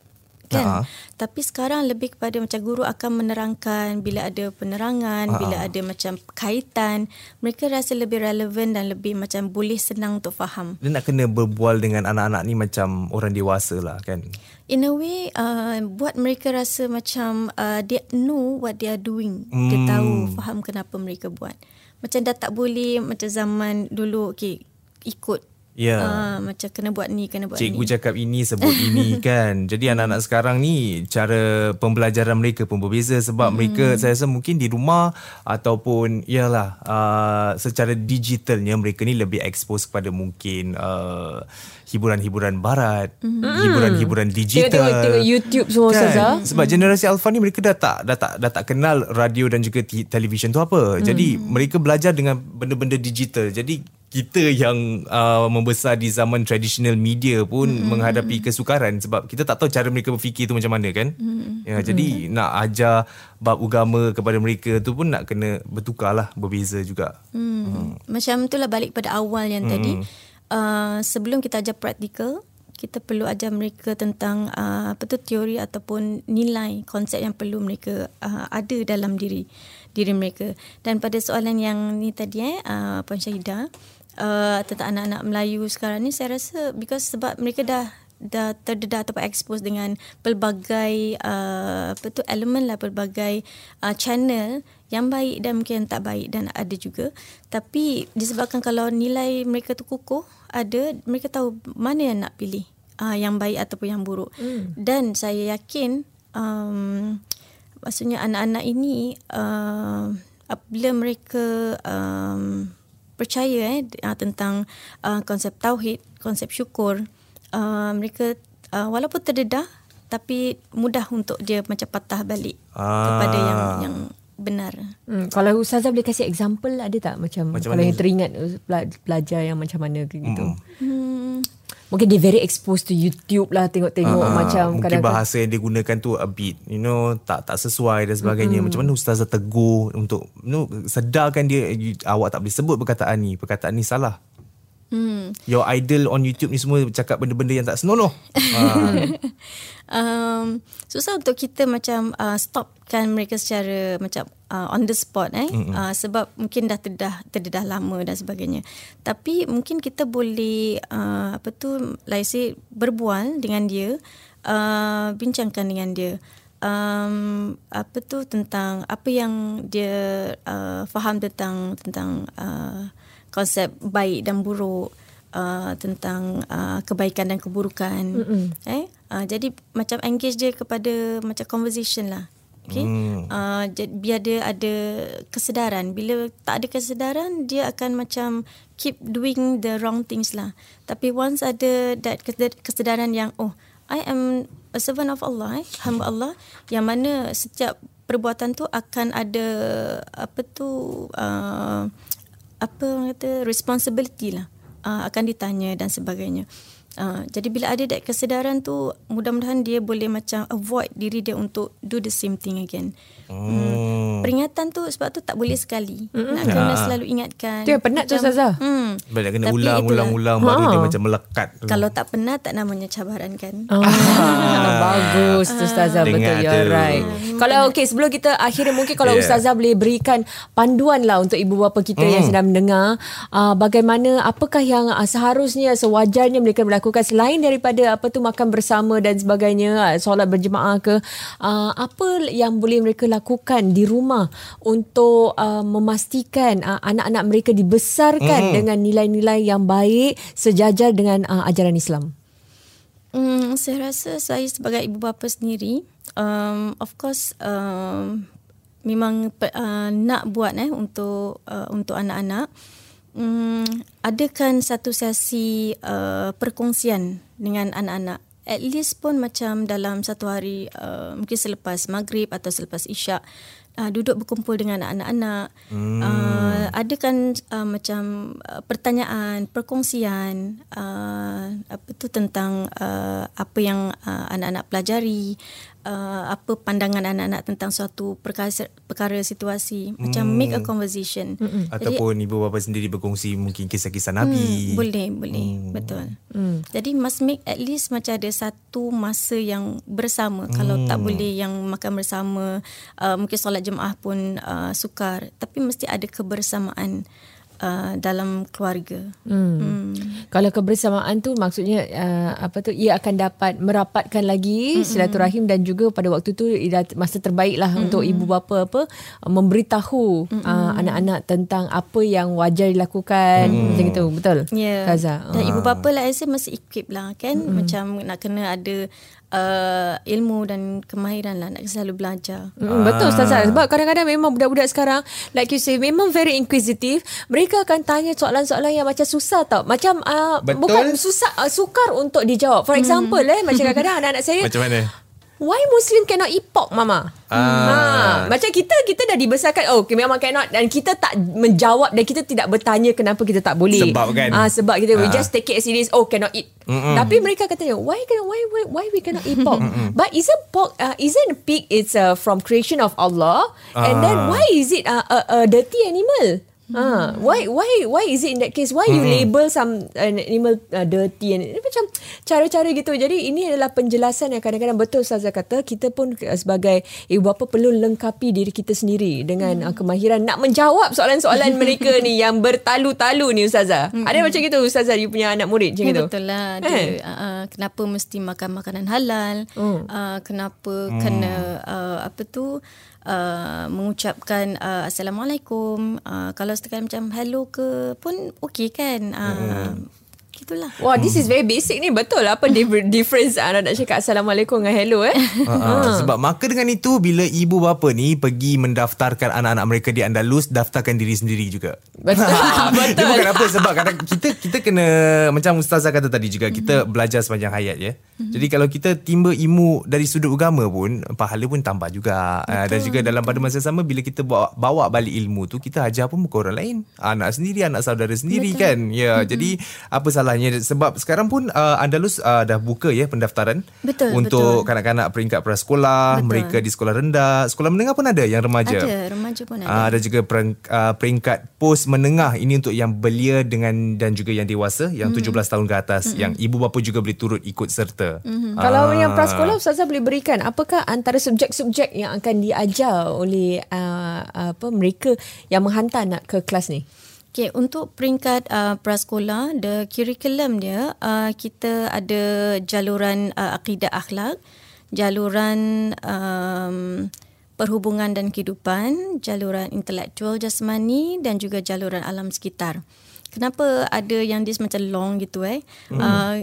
kan uh-huh. tapi sekarang lebih kepada macam guru akan menerangkan bila ada penerangan uh-huh. bila ada macam kaitan mereka rasa lebih relevan dan lebih macam boleh senang untuk faham Dia nak kena berbual dengan anak-anak ni macam orang dewasa lah kan. in a way uh, buat mereka rasa macam uh, they know what they are doing dia Hmm. tahu faham kenapa mereka buat macam dah tak boleh macam zaman dulu okay ikut Ya. uh, macam kena buat ni kena buat Cikgu ni cakap ini sebut ini <laughs> kan. Jadi anak-anak sekarang ni cara pembelajaran mereka pun berbeza sebab hmm. mereka saya rasa mungkin di rumah ataupun yalah uh, secara digitalnya mereka ni lebih expose kepada mungkin uh, hiburan-hiburan barat, hmm. hiburan-hiburan digital. Tengok-tengok tengok YouTube semua. Kan? Sebab generasi alfa ni mereka dah tak dah tak dah tak kenal radio dan juga t- televisyen tu apa. Jadi mereka belajar dengan benda-benda digital. Jadi kita yang uh, membesar di zaman traditional media pun mm-hmm. menghadapi kesukaran sebab kita tak tahu cara mereka berfikir tu macam mana kan. Mm-hmm. Ya jadi mm-hmm. nak ajar bab agama kepada mereka tu pun nak kena bertukar lah berbeza juga. Hmm. Hmm. Macam itulah balik pada awal yang hmm. tadi. Uh, sebelum kita ajar praktikal, kita perlu ajar mereka tentang uh, apa tu teori ataupun nilai konsep yang perlu mereka uh, ada dalam diri diri mereka. Dan pada soalan yang ni tadi eh uh, Puan Syahidah uh, tentang anak-anak Melayu sekarang ni saya rasa because sebab mereka dah dah terdedah ataupun expose dengan pelbagai uh, apa tu elemen lah pelbagai uh, channel yang baik dan mungkin yang tak baik dan ada juga tapi disebabkan kalau nilai mereka tu kukuh ada mereka tahu mana yang nak pilih uh, yang baik ataupun yang buruk hmm. dan saya yakin um, maksudnya anak-anak ini uh, apabila mereka um, percaya eh uh, tentang uh, konsep tauhid, konsep syukur, uh, mereka uh, walaupun terdedah tapi mudah untuk dia macam patah balik Ah. kepada yang yang benar. Hmm, kalau Ustazah boleh kasih example ada tak macam, Macam kalau mana, yang teringat pela- pelajar yang macam mana gitu. Hmm. Mungkin dia very exposed to YouTube lah tengok-tengok Ah, macam mungkin kadang-kadang. bahasa yang dia gunakan tu a bit you know tak tak sesuai dan sebagainya. Macam mana ustazah tegur untuk you know, sedarkan dia awak tak boleh sebut perkataan ni. Perkataan ni salah. Hmm. your idol on YouTube ni semua cakap benda-benda yang tak senonoh. <laughs> Ah. um, susah untuk kita macam uh, stopkan mereka secara macam uh, on the spot eh? Uh, sebab mungkin dah terdedah terdedah lama dan sebagainya. Tapi mungkin kita boleh uh, apa tu like say berbual dengan dia uh, bincangkan dengan dia um, apa tu tentang apa yang dia uh, faham tentang tentang uh, konsep baik dan buruk uh, tentang uh, kebaikan dan keburukan mm eh? Uh, jadi macam engage dia kepada macam conversation lah Okay. Hmm. Uh, jadi biar dia ada kesedaran. Bila tak ada kesedaran, dia akan macam keep doing the wrong things lah. Tapi once ada that kesed- kesedaran yang, oh, I am a servant of Allah, eh, hamba Allah, yang mana setiap perbuatan tu akan ada apa tu uh, apa orang kata responsibility lah uh, akan ditanya dan sebagainya. Uh, jadi bila ada that kesedaran tu mudah-mudahan dia boleh macam avoid diri dia untuk do the same thing again. Hmm. Peringatan tu sebab tu tak boleh sekali. Mm-hmm. Nak kena selalu ingatkan. Tu yang penat tu, Ustazah. Hmm. Bila kena Tapi ulang, baru Ha. dia macam melekat. Kalau tak pernah tak namanya cabaran kan. Ah, <laughs> bagus tu Ustazah betul tu. right. Kalau okey sebelum kita akhirnya mungkin kalau Yeah. Ustazah boleh berikan panduan lah untuk ibu bapa kita yang sedang mendengar uh, bagaimana apakah yang uh, seharusnya sewajarnya mereka melakukan selain daripada apa tu makan bersama dan sebagainya uh, solat berjemaah ke uh, apa yang boleh mereka lakukan di rumah untuk uh, memastikan uh, anak-anak mereka dibesarkan dengan nilai-nilai yang baik sejajar dengan uh, ajaran Islam. Hmm, saya rasa saya sebagai ibu bapa sendiri, um, of course um, memang uh, nak buat eh untuk uh, untuk anak-anak. Um, adakan satu sesi uh, perkongsian dengan anak-anak. At least pun macam dalam satu hari uh, mungkin selepas maghrib atau selepas isyak uh, duduk berkumpul dengan anak-anak. Hmm. Uh, adakan uh, macam uh, pertanyaan, perkongsian uh, apa tu tentang uh, apa yang uh, anak-anak pelajari, uh, apa pandangan anak-anak tentang suatu perkara perkara situasi. Macam make a conversation. Jadi Ataupun ibu bapa sendiri berkongsi mungkin kisah-kisah Nabi. Hmm, boleh, boleh. Hmm. Betul. Hmm. Jadi must make at least macam ada satu masa yang bersama. Hmm. Kalau tak boleh yang makan bersama, uh, mungkin solat jemaah pun uh, sukar. Tapi mesti ada kebersamaan uh, dalam keluarga. Hmm. hmm. Kalau kebersamaan tu maksudnya uh, apa tu ia akan dapat merapatkan lagi mm-hmm. silaturahim dan juga pada waktu tu masa terbaik lah mm-hmm. untuk ibu bapa apa uh, memberitahu uh, anak-anak tentang apa yang wajar dilakukan mm. macam itu betul Ya. Kaza Dan ibu bapa lah saya mesti equip lah kan. Mm. Macam nak kena ada uh, ilmu dan kemahiran lah. Nak selalu belajar. Hmm, betul Ustazah Sebab kadang-kadang memang budak-budak sekarang Like you say Memang very inquisitive Mereka akan tanya soalan-soalan Yang macam susah tau Macam uh, Betul. Bukan susah uh, Sukar untuk dijawab For example eh Macam <laughs> kadang-kadang anak-anak saya Macam mana? Why Muslim cannot eat pork, Mama? Ah. Ha, macam kita kita dah dibesarkan oh okay, memang cannot dan kita tak menjawab dan kita tidak bertanya kenapa kita tak boleh. Sebab kan? Ah sebab kita we Ah. just take it as it is. Oh cannot eat. Mm-mm. Tapi mereka katanya why can why why why we cannot eat pork? <laughs> But isn't pork uh, isn't pig it's uh, from creation of Allah and then Ah. why is it uh, a, a dirty animal? Ha, why why why is it in that case why you label some an animal uh, dirty and macam cara-cara gitu. Jadi ini adalah penjelasan yang kadang-kadang betul Ustazah kata kita pun uh, sebagai ibu bapa perlu lengkapi diri kita sendiri dengan uh, kemahiran nak menjawab soalan-soalan <laughs> mereka ni yang bertalu-talu ni Ustazah. Ada macam gitu Ustazah you punya anak murid macam Ya, gitu. betul lah. Dia, Eh. uh, uh, kenapa mesti makan makanan halal? Hmm. Uh, kenapa kena uh, apa tu uh, mengucapkan uh, assalamualaikum. Uh, kalau sekali macam hello ke pun okey kan. Uh, Gitulah. Wah, this is very basic ni. Betul lah apa dif- <laughs> difference anak nak cakap Assalamualaikum dengan hello eh. Ha. Sebab maka dengan itu bila ibu bapa ni pergi mendaftarkan anak-anak mereka di Andalus daftarkan diri sendiri juga. Betul. <laughs> <laughs> Dia Betul. bukan apa sebab kadang kita kita kena macam ustazah kata tadi juga kita belajar sepanjang hayat ya. Jadi kalau kita timba ilmu dari sudut agama pun pahala pun tambah juga. Uh, dan juga dalam pada masa sama bila kita bawa bawa balik ilmu tu kita ajar pun muka orang lain. Anak sendiri, anak saudara sendiri Betul. kan. Ya, jadi apa salahnya sebab sekarang pun uh, Andalus uh, dah buka ya pendaftaran Betul, untuk betul. kanak-kanak peringkat prasekolah, Betul. mereka di sekolah rendah, sekolah menengah pun ada yang remaja. Ada, remaja pun ada. Ah, ada juga uh, peringkat pos menengah ini untuk yang belia dengan dan juga yang dewasa yang Hmm. 17 tahun ke atas yang ibu bapa juga boleh turut ikut serta. Hmm. Kalau yang prasekolah Ustazah boleh berikan apakah antara subjek-subjek yang akan diajar oleh uh, apa mereka yang menghantar anak ke kelas ni? Okay, untuk peringkat uh, prasekolah, the curriculum dia, uh, kita ada jaluran uh, akidah akhlak, jaluran um, perhubungan dan kehidupan, jaluran intelektual jasmani dan juga jaluran alam sekitar. Kenapa ada yang dia macam long gitu eh? Hmm. Uh,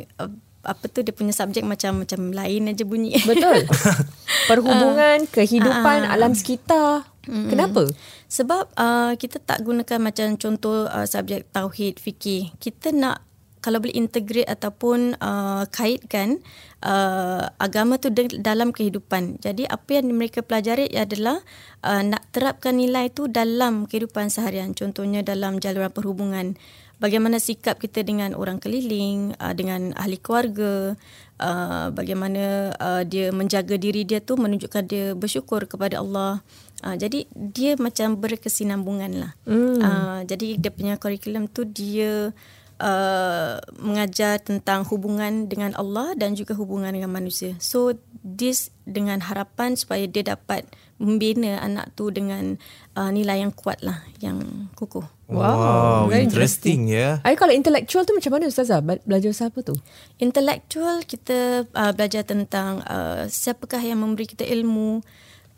apa tu dia punya subjek macam macam lain aja bunyi. Betul. <laughs> Perhubungan, kehidupan, alam sekitar. Kenapa? Sebab uh, kita tak gunakan macam contoh uh, subjek tauhid, fikih. Kita nak kalau boleh integrate ataupun uh, kaitkan uh, agama tu de- dalam kehidupan. Jadi apa yang mereka pelajari adalah uh, nak terapkan nilai tu dalam kehidupan seharian. Contohnya dalam jaluran perhubungan. Bagaimana sikap kita dengan orang keliling, uh, dengan ahli keluarga, uh, bagaimana uh, dia menjaga diri dia tu menunjukkan dia bersyukur kepada Allah. Uh, jadi dia macam berkesinambungan lah. Mm. Uh, jadi dia punya kurikulum tu dia uh, mengajar tentang hubungan dengan Allah dan juga hubungan dengan manusia. So this dengan harapan supaya dia dapat membina anak tu dengan uh, nilai yang kuat lah, yang kukuh. Wow, very interesting, ya. Ay, kalau intellectual tu macam mana Ustazah? Be- Belajar usaha apa tu? Intellectual kita uh, belajar tentang uh, siapakah yang memberi kita ilmu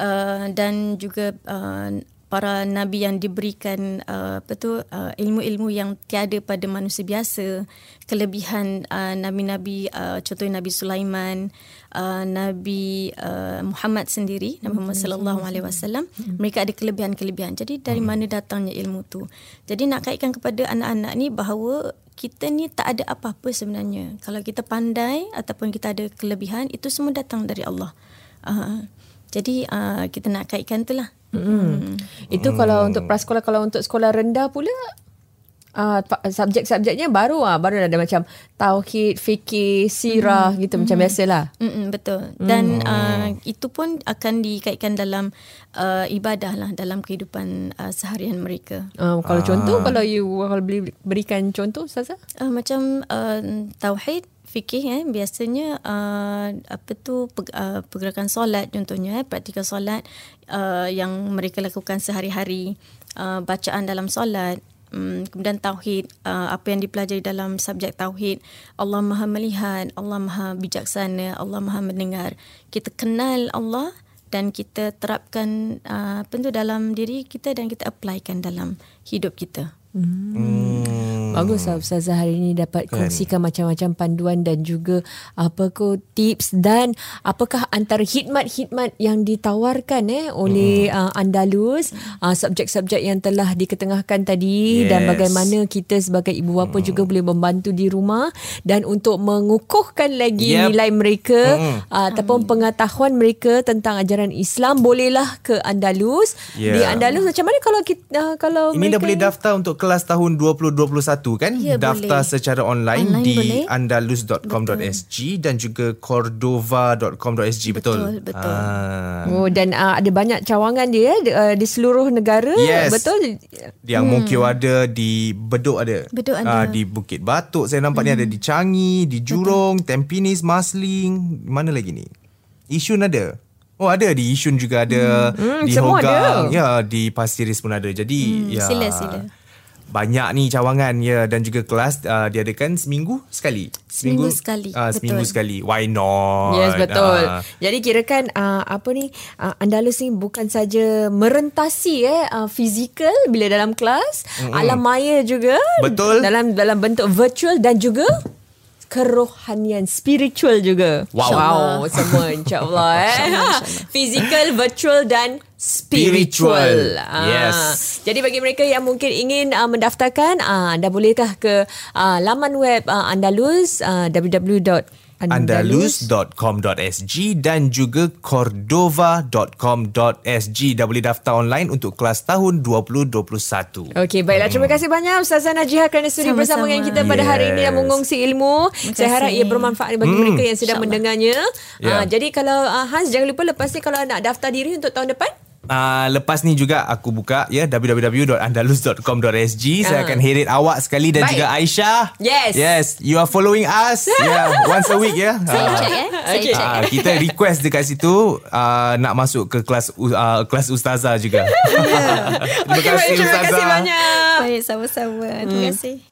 uh, dan juga uh, para nabi yang diberikan uh, apa tu uh, ilmu-ilmu yang tiada pada manusia biasa kelebihan uh, nabi-nabi uh, contohnya Nabi Sulaiman uh, Nabi uh, Muhammad sendiri Nabi Muhammad sallallahu alaihi wasallam mereka ada kelebihan-kelebihan. Jadi dari mana datangnya ilmu tu? Jadi nak kaitkan kepada anak-anak ni bahawa kita ni tak ada apa-apa sebenarnya. Kalau kita pandai ataupun kita ada kelebihan itu semua datang dari Allah. Uh, jadi uh, kita nak kaitkan tu lah Hmm. Itu kalau untuk prasekolah kalau untuk sekolah rendah pula uh, subjek-subjeknya baru ah baru ada macam tauhid, fikih, sirah gitu macam biasalah. Mm-mm, betul. Dan uh, itu pun akan dikaitkan dalam uh, ibadah lah dalam kehidupan uh, seharian mereka. Uh, kalau contoh kalau you kalau beri, berikan contoh Ustazah? Uh, macam uh, tauhid fikih eh. Biasanya uh, apa tu uh, pergerakan solat contohnya eh praktikal solat uh, yang mereka lakukan sehari-hari uh, bacaan dalam solat um, kemudian tauhid uh, apa yang dipelajari dalam subjek tauhid. Allah Maha melihat Allah Maha bijaksana Allah Maha mendengar. Kita kenal Allah dan kita terapkan uh, apa tu dalam diri kita dan kita applykan dalam hidup kita. Hmm. Bagus lah Ustazah hari ini dapat Kan. kongsikan macam-macam panduan dan juga apa ko tips dan apakah antara khidmat-khidmat yang ditawarkan eh oleh uh, Andalus uh, subjek-subjek yang telah diketengahkan tadi dan Yes. bagaimana kita sebagai ibu bapa juga boleh membantu di rumah dan untuk mengukuhkan lagi Yep. nilai mereka uh, ataupun pengetahuan mereka tentang ajaran Islam bolehlah ke Andalus Yeah. di Andalus macam mana kalau kita uh, kalau Ini mereka dah boleh daftar untuk kelas tahun 2021 kan? Ya, daftar boleh. secara online, Online di boleh. andalus.com.sg dan juga cordova.com.sg betul? Betul, betul. Ah. Oh dan uh, ada banyak cawangan dia di, uh, di seluruh negara Yes. betul Di Ang Mo Kio ada, di Bedok ada. Bedok ada. Ah, di Bukit Batok saya nampak ni ada di Changi, di Jurong, Tampines, Marsiling, mana lagi ni? Yishun ada. Oh ada di Yishun juga ada, Hmm, di semua Hogang, ada. ya di Pasir Ris pun ada. Jadi Hmm, ya sila, sila. Banyak ni cawangan ya dan juga kelas uh, diadakan seminggu sekali. Seminggu sekali, Uh, seminggu betul. sekali. Why not? Yes betul. Ah. Jadi kirakan uh, apa ni uh, Andalus ni bukan saja merentasi eh uh, fizikal bila dalam kelas, mm-hmm. alam maya juga Betul. dalam dalam bentuk virtual dan juga kerohanian spiritual juga. Wow. wow semua insyaallah eh. Physical, <laughs> virtual dan spiritual. Spiritual. Ah. Yes. Jadi bagi mereka yang mungkin ingin uh, mendaftarkan, uh, anda bolehkah ke uh, laman web uh, Andalus uh, www andalus.com.sg dan juga cordova.com.sg dah boleh daftar online untuk kelas tahun 2021. Okey, baiklah. Terima kasih banyak Ustazah Najihah kerana sudi Sama-sama. bersama dengan kita pada hari ini dan Yes. mengongsi ilmu. Saya harap ia bermanfaat bagi mereka yang sedang mendengarnya. Ya. Uh, jadi kalau uh, Hans jangan lupa lepas ni kalau nak daftar diri untuk tahun depan Uh, lepas ni juga aku buka ya www.andalus.com.sg saya Ah. akan heret awak sekali dan Baik. juga Aisyah. Yes. Yes, you are following us yeah <laughs> once a week ya. Saya Ah. check eh. Saya Okay. check. Kita request dekat situ uh, nak masuk ke kelas uh, kelas ustazah juga. <laughs> terima Okey, baik. Terima kasih Ustazah. banyak. Baik, sama-sama. Terima kasih.